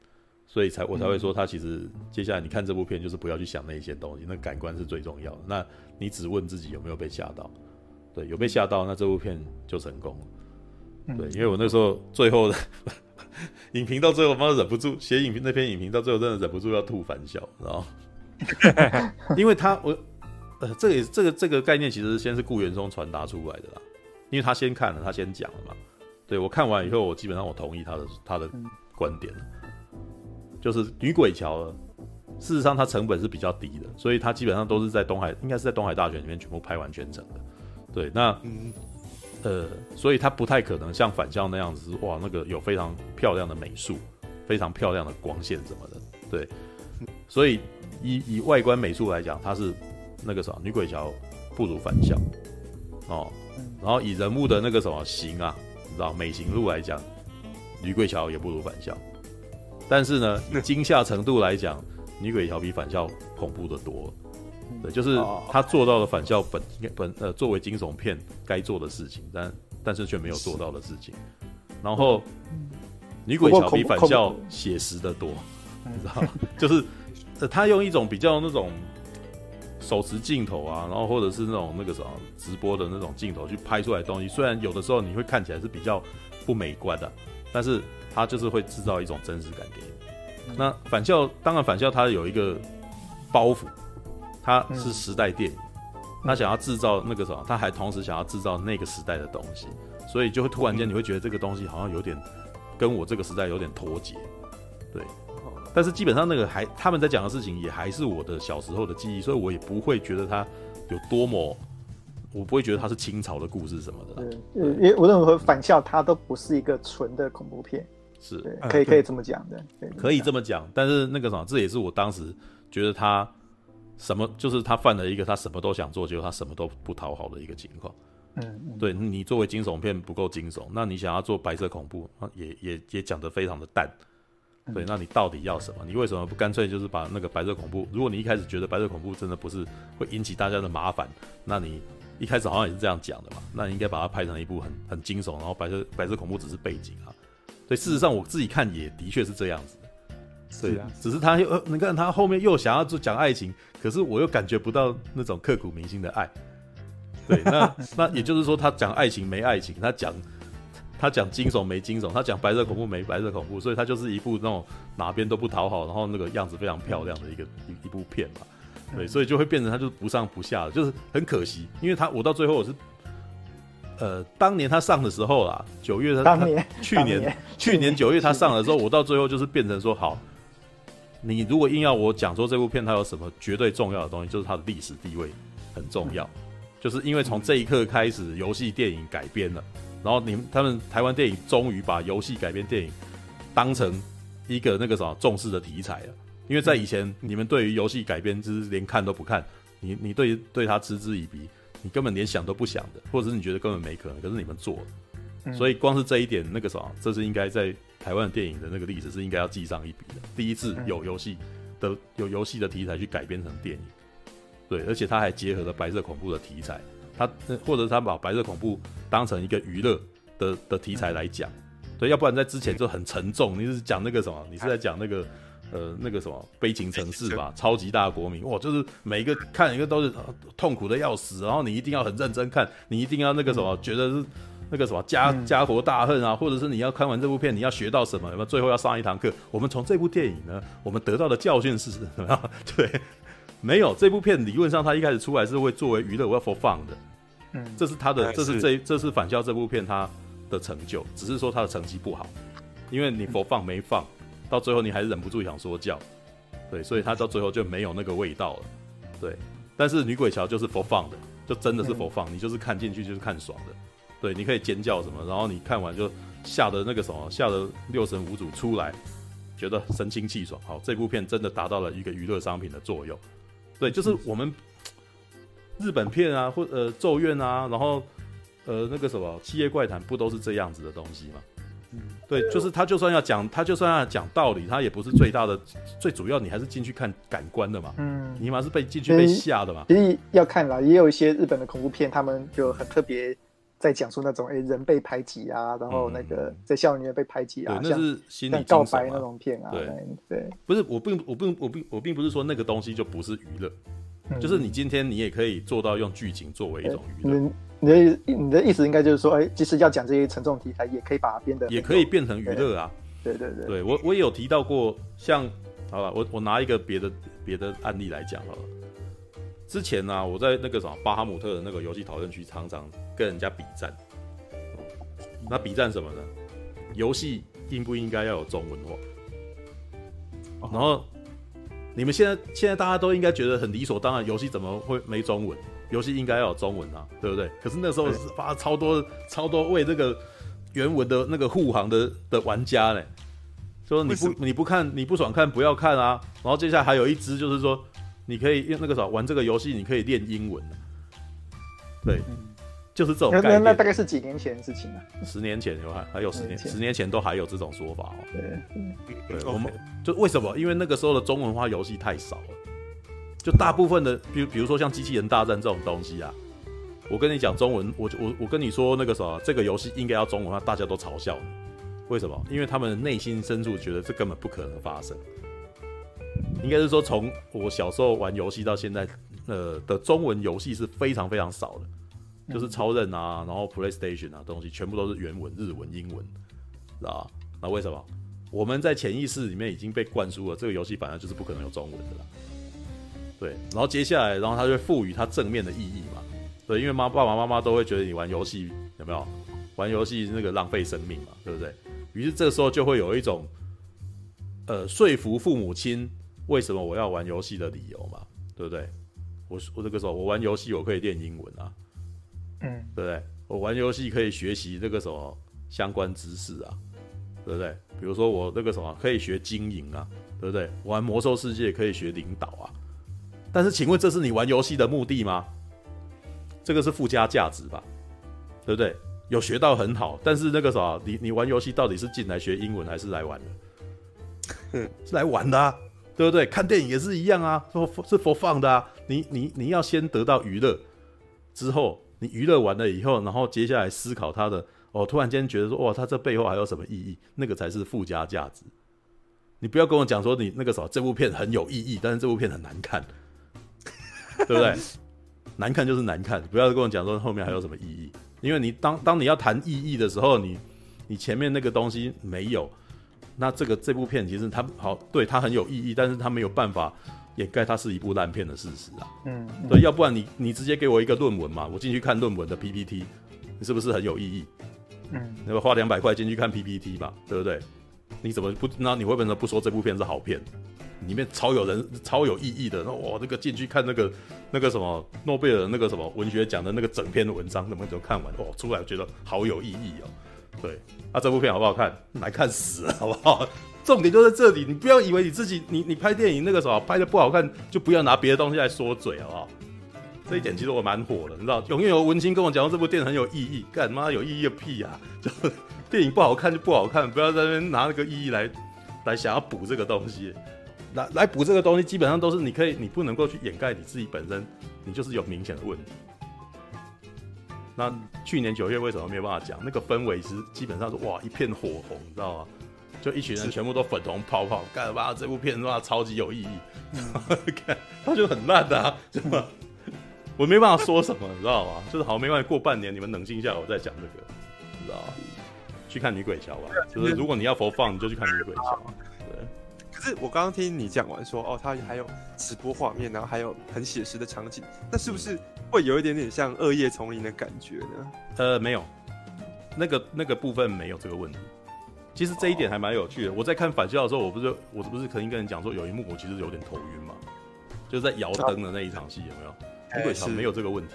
所以才我才会说，他其实接下来你看这部片，就是不要去想那些东西，那感官是最重要的。那你只问自己有没有被吓到，对，有被吓到，那这部片就成功了。对，因为我那时候最后的 影评到最后，我妈忍不住写影评那篇影评到最后，真的忍不住要吐反笑，然后。因为他我呃，这个也这个这个概念其实先是顾元松传达出来的啦，因为他先看了，他先讲了嘛。对，我看完以后，我基本上我同意他的他的观点，就是女鬼桥，事实上它成本是比较低的，所以它基本上都是在东海，应该是在东海大学里面全部拍完全程的。对，那呃，所以它不太可能像反校那样子，哇，那个有非常漂亮的美术，非常漂亮的光线什么的。对，所以。以以外观美术来讲，它是那个什么女鬼桥不如反校哦，然后以人物的那个什么形啊，你知道美型路来讲，女鬼桥也不如反校。但是呢，以惊吓程度来讲，女鬼桥比反校恐怖的多。对，就是他做到了返校本本呃作为惊悚片该做的事情，但但是却没有做到的事情。然后女鬼桥比返校写实的多，你知道，就是。他用一种比较那种手持镜头啊，然后或者是那种那个什么直播的那种镜头去拍出来的东西，虽然有的时候你会看起来是比较不美观的，但是他就是会制造一种真实感给你。那返校当然返校它有一个包袱，它是时代电影，他想要制造那个什么，他还同时想要制造那个时代的东西，所以就会突然间你会觉得这个东西好像有点跟我这个时代有点脱节，对。但是基本上那个还他们在讲的事情也还是我的小时候的记忆，所以我也不会觉得它有多么，我不会觉得它是清朝的故事什么的。对，因为无论如何反校它都不是一个纯的恐怖片，是，可以可以这么讲的，可以这么讲。但是那个什么，这也是我当时觉得他什么，就是他犯了一个他什么都想做，结果他什么都不讨好的一个情况。嗯，对你作为惊悚片不够惊悚，那你想要做白色恐怖，也也也讲得非常的淡。对，那你到底要什么？你为什么不干脆就是把那个白色恐怖？如果你一开始觉得白色恐怖真的不是会引起大家的麻烦，那你一开始好像也是这样讲的嘛？那你应该把它拍成一部很很惊悚，然后白色白色恐怖只是背景啊。对，事实上我自己看也的确是这样子的。对，啊，只是他又呃你看他后面又想要做讲爱情，可是我又感觉不到那种刻骨铭心的爱。对，那那也就是说他讲爱情没爱情，他讲。他讲惊悚没惊悚，他讲白色恐怖没白色恐怖，所以他就是一部那种哪边都不讨好，然后那个样子非常漂亮的一个一一部片嘛。对，所以就会变成他就是不上不下的，就是很可惜。因为他我到最后我是，呃，当年他上的时候啦，九月他去年，年去年九月他上的时候，我到最后就是变成说好，你如果硬要我讲说这部片它有什么绝对重要的东西，就是它的历史地位很重要，就是因为从这一刻开始，游戏电影改编了。然后你们他们台湾电影终于把游戏改编电影当成一个那个什么重视的题材了，因为在以前你们对于游戏改编就是连看都不看，你你对对他嗤之以鼻，你根本连想都不想的，或者是你觉得根本没可能，可是你们做了，所以光是这一点那个什么，这是应该在台湾电影的那个历史是应该要记上一笔的，第一次有游戏的有游戏的题材去改编成电影，对，而且他还结合了白色恐怖的题材。他或者他把白色恐怖当成一个娱乐的的题材来讲，对，要不然在之前就很沉重。你是讲那个什么？你是在讲那个呃那个什么悲情城市吧？超级大国民哇，就是每一个看一个都是痛苦的要死，然后你一定要很认真看，你一定要那个什么，觉得是那个什么家家国大恨啊，或者是你要看完这部片你要学到什么？有没有？最后要上一堂课？我们从这部电影呢，我们得到的教训是什么？对。没有这部片，理论上它一开始出来是会作为娱乐，我要 for fun 的，嗯，这是他的，这是这这是返校这部片它的成就，只是说他的成绩不好，因为你 for fun 没放，到最后你还是忍不住想说教，对，所以他到最后就没有那个味道了，对，但是女鬼桥就是 for fun 的，就真的是 for fun，你就是看进去就是看爽的，对，你可以尖叫什么，然后你看完就吓得那个什么，吓得六神无主出来，觉得神清气爽，好，这部片真的达到了一个娱乐商品的作用。对，就是我们日本片啊，或呃咒怨啊，然后呃那个什么《七夜怪谈》，不都是这样子的东西吗？嗯，对，就是他就算要讲，他就算要讲道理，他也不是最大的，最主要你还是进去看感官的嘛。嗯，你嘛是被进去被吓的嘛。其实要看啦，也有一些日本的恐怖片，他们就很特别。在讲述那种哎、欸、人被排挤啊，然后那个在校园里面被排挤啊，对，那是心理告白那种片啊。对对，不是我并我并我并我并不是说那个东西就不是娱乐，嗯，就是你今天你也可以做到用剧情作为一种娱乐。你的你的意思应该就是说，哎、欸，即使要讲这些沉重题材，也可以把它变得也可以变成娱乐啊。对对对，对我我也有提到过，像好了，我我拿一个别的别的案例来讲好了。之前呢、啊，我在那个什么巴哈姆特的那个游戏讨论区，常常跟人家比战。那比战什么呢？游戏应不应该要有中文化？然后你们现在现在大家都应该觉得很理所当然，游戏怎么会没中文？游戏应该要有中文啊，对不对？可是那时候是发超多超多为这个原文的那个护航的的玩家呢，说你不你不看你不爽看不要看啊。然后接下来还有一支就是说，你可以用那个啥玩这个游戏，你可以练英文，对。就是这种概念，那那大概是几年前的事情啊？十年前有还还有十年，十年前都还有这种说法哦。对，对，我们就为什么？因为那个时候的中文化游戏太少了，就大部分的，比如比如说像机器人大战这种东西啊，我跟你讲中文，我我我跟你说那个什么，这个游戏应该要中文化，大家都嘲笑你。为什么？因为他们内心深处觉得这根本不可能发生。应该是说，从我小时候玩游戏到现在，呃的中文游戏是非常非常少的。就是超任啊，然后 PlayStation 啊，东西全部都是原文、日文、英文，知道？那为什么？我们在潜意识里面已经被灌输了，这个游戏本来就是不可能有中文的啦。对，然后接下来，然后他就会赋予它正面的意义嘛。对，因为妈爸爸妈妈都会觉得你玩游戏有没有？玩游戏那个浪费生命嘛，对不对？于是这个时候就会有一种，呃，说服父母亲为什么我要玩游戏的理由嘛，对不对？我我这个时候我玩游戏我可以练英文啊。嗯，对不对？我玩游戏可以学习这个什么相关知识啊，对不对？比如说我那个什么可以学经营啊，对不对？玩魔兽世界可以学领导啊。但是，请问这是你玩游戏的目的吗？这个是附加价值吧？对不对？有学到很好，但是那个啥，你你玩游戏到底是进来学英文还是来玩的？嗯，是来玩的啊，对不对？看电影也是一样啊，是是 for fun 的啊。你你你要先得到娱乐，之后你娱乐完了以后，然后接下来思考它的，哦，突然间觉得说，哇，它这背后还有什么意义？那个才是附加价值。你不要跟我讲说你那个啥，这部片很有意义，但是这部片很难看，对不对？难看就是难看，不要跟我讲说后面还有什么意义。因为你当当你要谈意义的时候，你你前面那个东西没有，那这个这部片其实它好，对它很有意义，但是它没有办法掩盖它是一部烂片的事实啊。嗯，嗯对，要不然你你直接给我一个论文嘛，我进去看论文的 PPT，你是不是很有意义？嗯，那么花两百块进去看 PPT 嘛，对不对？你怎么不那你会不会不说这部片是好片？里面超有人超有意义的，那我那个进去看那个那个什么诺贝尔那个什么文学奖的那个整篇的文章，怎么就看完哦，出来觉得好有意义哦。对，那、啊、这部片好不好看？来看死了，好不好？重点就在这里，你不要以为你自己你你拍电影那个什么拍的不好看，就不要拿别的东西来说嘴，好不好？这一点其实我蛮火的，你知道，永远有文青跟我讲说这部电影很有意义，干嘛有意义个屁啊！就电影不好看就不好看，不要在那边拿那个意义来来想要补这个东西。来来补这个东西，基本上都是你可以，你不能够去掩盖你自己本身，你就是有明显的问题。那去年九月为什么没有办法讲？那个氛围是基本上是哇一片火红，你知道吗？就一群人全部都粉红泡泡，干嘛这部片哇超级有意义，看他就很烂的啊，对吧？我没办法说什么，你知道吗？就是好没关系，过半年你们冷静下来，我再讲这个，你知道吗？去看女鬼桥吧，就是如果你要 for fun，你就去看女鬼桥。对。可是我刚刚听你讲完说，哦，它还有直播画面，然后还有很写实的场景，那是不是会有一点点像《恶夜丛林》的感觉呢？呃，没有，那个那个部分没有这个问题。其实这一点还蛮有趣的。哦、我在看返校的时候，我不是我不是曾经跟你讲说，有一幕我其实有点头晕嘛，就是在摇灯的那一场戏，有没有？女鬼桥没有这个问题，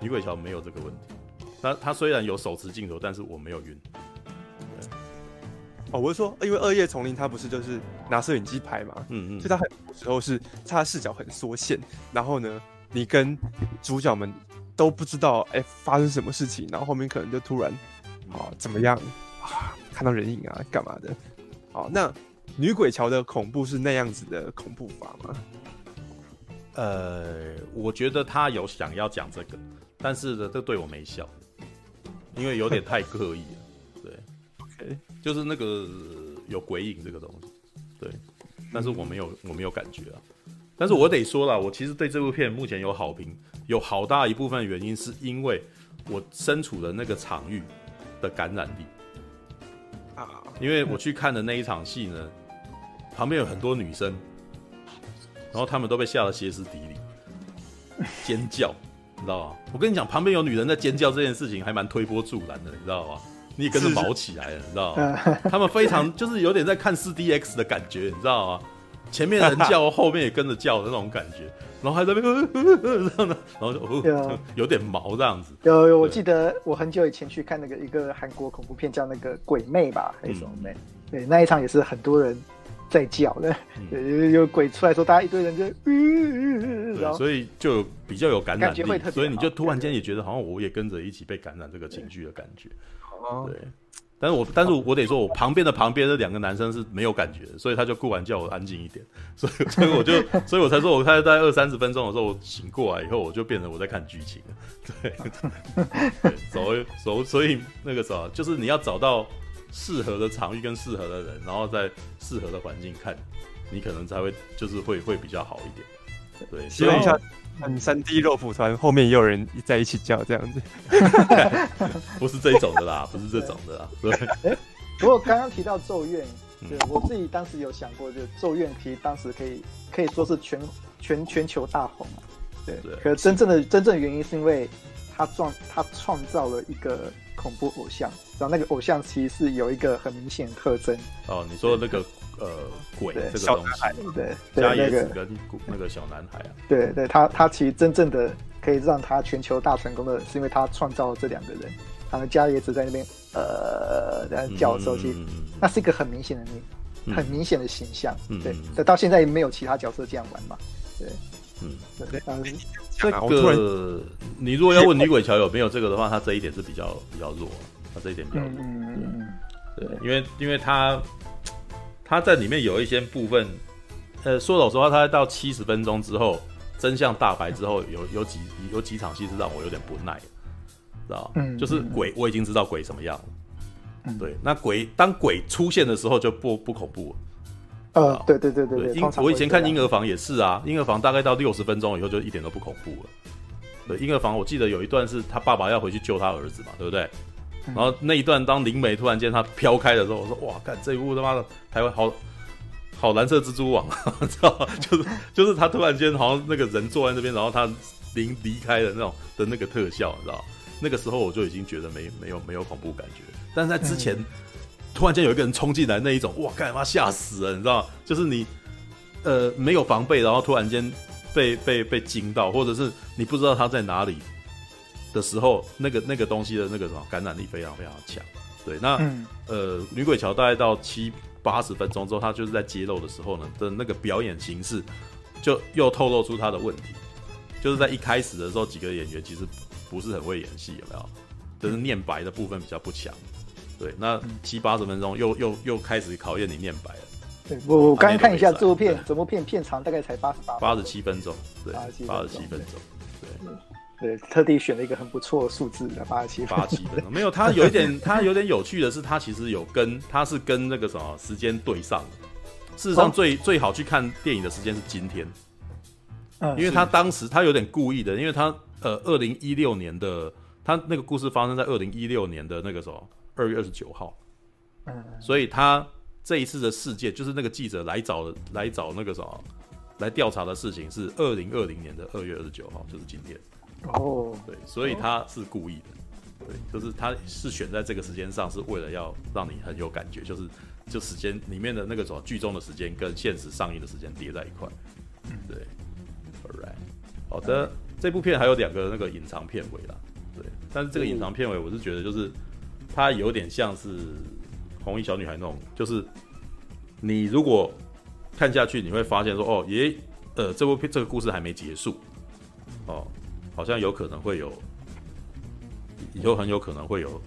女鬼桥没有这个问题。那它虽然有手持镜头，但是我没有晕。哦，我是说，因为《恶夜丛林》它不是就是拿摄影机拍嘛，嗯嗯，所以它很多时候是它的视角很缩线，然后呢，你跟主角们都不知道哎、欸、发生什么事情，然后后面可能就突然啊怎么样啊看到人影啊干嘛的，好，那女鬼桥的恐怖是那样子的恐怖法吗？呃，我觉得他有想要讲这个，但是呢，这对我没效，因为有点太刻意了。对就是那个有鬼影这个东西，对，但是我没有我没有感觉啊。但是我得说了，我其实对这部片目前有好评，有好大一部分原因是因为我身处的那个场域的感染力啊。因为我去看的那一场戏呢，旁边有很多女生，然后他们都被吓得歇斯底里，尖叫，你知道吗？我跟你讲，旁边有女人在尖叫这件事情还蛮推波助澜的，你知道吗？你也跟着毛起来了，你知道吗？他们非常就是有点在看四 DX 的感觉，你知道吗？前面人叫，后面也跟着叫的那种感觉，然后还在那边 这样的，然后就、哦、有点毛这样子。有有，我记得我很久以前去看那个一个韩国恐怖片，叫那个《鬼魅》吧，还是什么魅？对，那一场也是很多人在叫的，有有鬼出来说，大家一堆人就，对，所以就比较有感染力，所以你就突然间也觉得好像我也跟着一起被感染这个情绪的感觉。对，但是我但是我得说，我旁边的旁边的两个男生是没有感觉的，所以他就顾完叫我安静一点，所以所以我就 所以我才说，我开大概二三十分钟的时候，我醒过来以后，我就变成我在看剧情了。对，对，所以所所以那个啥，就是你要找到适合的场域跟适合的人，然后在适合的环境看，你可能才会就是会会比较好一点。对，希望一下。很三 D 肉蒲团后面也有人在一起叫这样子，不是这一种的啦，不是这种的啦。对，欸、不过刚刚提到咒怨，对我自己当时有想过，就咒怨其实当时可以可以说是全全全球大红啊。对，对可是真正的真正的原因是因为他创他创造了一个恐怖偶像，然后那个偶像其实是有一个很明显的特征。哦，你说的那个。呃，鬼这个东西，对，加野子跟那个小男孩啊，对对，他他其实真正的可以让他全球大成功的，是因为他创造了这两个人。然后加野子在那边呃在叫的时候，其实那是一个很明显的你很明显的形象，对。但到现在也没有其他角色这样玩嘛，对。嗯，对，这个你如果要问女鬼桥有没有这个的话，他这一点是比较比较弱，他这一点比较弱。嗯对，因为因为他他在里面有一些部分，呃，说老实话，他到七十分钟之后，真相大白之后，有有几有几场戏是让我有点不耐，知道嗯，就是鬼，我已经知道鬼什么样了。嗯，对，那鬼当鬼出现的时候就不不恐怖了。呃，对对对对对，我以前看婴儿房也是啊，婴儿房大概到六十分钟以后就一点都不恐怖了。对，婴儿房我记得有一段是他爸爸要回去救他儿子嘛，对不对？然后那一段当灵媒突然间他飘开的时候，我说哇，看这一部他妈的台湾好好蓝色蜘蛛网，知道就是就是他突然间好像那个人坐在那边，然后他灵离开的那种的那个特效，你知道？那个时候我就已经觉得没没有没有恐怖感觉，但是在之前。嗯突然间有一个人冲进来，那一种哇，干嘛吓死了，你知道？就是你，呃，没有防备，然后突然间被被被惊到，或者是你不知道他在哪里的时候，那个那个东西的那个什么感染力非常非常强。对，那、嗯、呃，女鬼桥大概到七八十分钟之后，他就是在揭露的时候呢的那个表演形式，就又透露出他的问题。就是在一开始的时候，几个演员其实不是很会演戏，有没有？就是念白的部分比较不强。对，那七八十分钟又又又开始考验你念白了。对，我我刚刚看一下这部片，整部片片长大概才八十八八十七分钟，对，八十七分钟，对对，特地选了一个很不错的数字的八十七八十七分钟。没有，他有一点，他有点有趣的是，他其实有跟他是跟那个什么时间对上的。事实上，最最好去看电影的时间是今天，因为他当时他有点故意的，因为他呃，二零一六年的他那个故事发生在二零一六年的那个什么。二月二十九号，嗯，所以他这一次的事件，就是那个记者来找来找那个什么来调查的事情，是二零二零年的二月二十九号，就是今天。哦，对，所以他是故意的，对，就是他是选在这个时间上，是为了要让你很有感觉，就是就时间里面的那个什么剧中的时间跟现实上映的时间叠在一块。对，All right，好的，这部片还有两个那个隐藏片尾啦，对，但是这个隐藏片尾，我是觉得就是。它有点像是红衣小女孩那种，就是你如果看下去，你会发现说，哦，耶，呃，这部片这个故事还没结束，哦，好像有可能会有，以后很有可能会有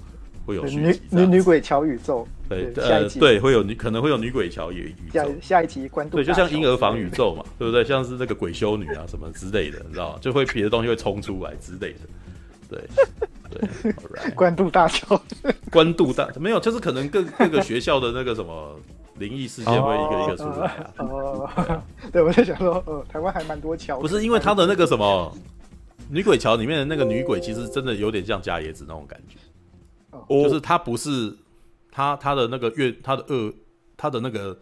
会有女女女鬼桥宇宙，对，呃，对，会有女可能会有女鬼桥宇宇宙，下下一集关渡，对，就像婴儿房宇宙嘛，对不对？像是那个鬼修女啊什么之类的，你知道吗？就会别的东西会冲出来之类的，对。对，关渡大桥，关渡大 没有，就是可能各各个学校的那个什么灵异事件会一个一个出来啊。哦，对，我在想说，呃，台湾还蛮多桥。不是因为他的那个什么女鬼桥里面的那个女鬼，其实真的有点像伽椰子那种感觉。哦，就是她不是她她的那个怨，她的恶，她的那个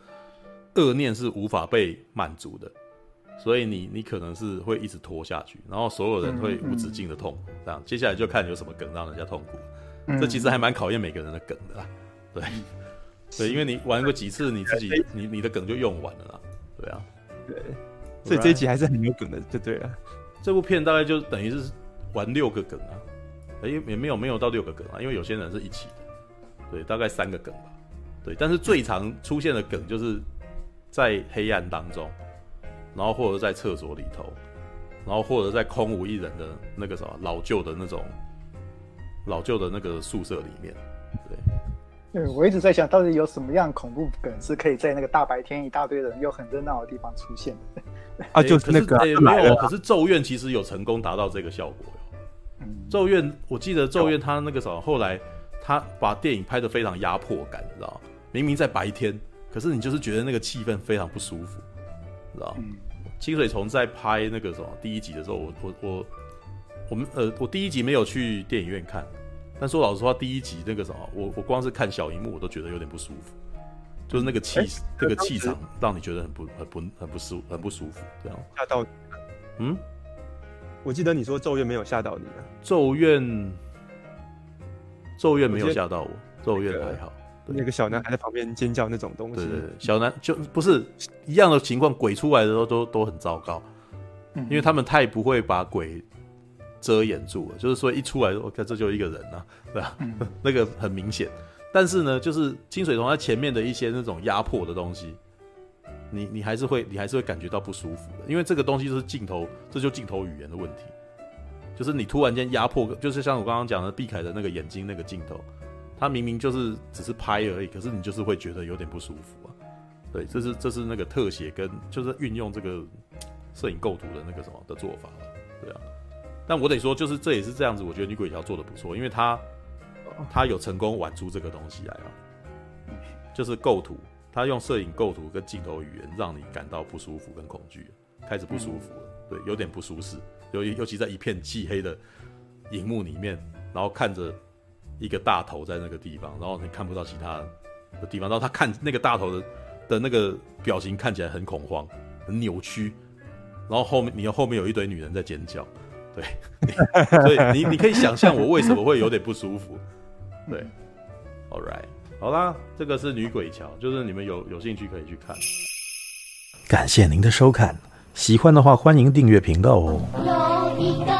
恶念是无法被满足的。所以你你可能是会一直拖下去，然后所有人会无止境的痛，嗯嗯、这样。接下来就看有什么梗让人家痛苦。嗯、这其实还蛮考验每个人的梗的啦，对，对，因为你玩过几次，你自己你你的梗就用完了啦，对啊，对，所以这一集还是很有梗的，就对了。这部片大概就等于是玩六个梗啊，哎也没有没有到六个梗啊，因为有些人是一起的，对，大概三个梗吧，对，但是最常出现的梗就是在黑暗当中。然后或者在厕所里头，然后或者在空无一人的那个什么老旧的那种老旧的那个宿舍里面，对，我一直在想到底有什么样恐怖梗是可以在那个大白天一大堆人又很热闹的地方出现的 啊？就是那个、啊、没有，可是咒怨其实有成功达到这个效果咒怨，我记得咒怨他那个什么，后来他把电影拍得非常压迫感，你知道吗？明明在白天，可是你就是觉得那个气氛非常不舒服，知道吗？嗯清水崇在拍那个什么第一集的时候，我我我我们呃，我第一集没有去电影院看，但说老实话，第一集那个什么，我我光是看小荧幕我都觉得有点不舒服，就是那个气、欸、那个气场让你觉得很不很不很不舒很不舒服，这样吓到你？嗯，我记得你说咒怨没有吓到你啊？咒怨咒怨没有吓到我，咒怨还好。那个小男孩在旁边尖叫那种东西，对对对，小男就不是一样的情况，鬼出来的时候都都很糟糕，因为他们太不会把鬼遮掩住了，就是说一出来，我看这就一个人啊，对吧？那个很明显，但是呢，就是清水崇在前面的一些那种压迫的东西，你你还是会你还是会感觉到不舒服的，因为这个东西就是镜头，这就镜头语言的问题，就是你突然间压迫，就是像我刚刚讲的毕凯的那个眼睛那个镜头，他明明就是只是拍而已，可是你就是会觉得有点不舒服啊。对，这是这是那个特写跟就是运用这个摄影构图的那个什么的做法，对啊。但我得说，就是这也是这样子，我觉得女鬼桥做的不错，因为他他有成功玩出这个东西来啊，就是构图。他用摄影构图跟镜头语言，让你感到不舒服跟恐惧，开始不舒服了，对，有点不舒适，尤尤其在一片漆黑的荧幕里面，然后看着一个大头在那个地方，然后你看不到其他的地方，然后他看那个大头的的那个表情看起来很恐慌、很扭曲，然后后面你后面有一堆女人在尖叫，对，所以你你可以想象我为什么会有点不舒服，对，All right。好啦，这个是女鬼桥，就是你们有有兴趣可以去看。感谢您的收看，喜欢的话欢迎订阅频道哦。有一个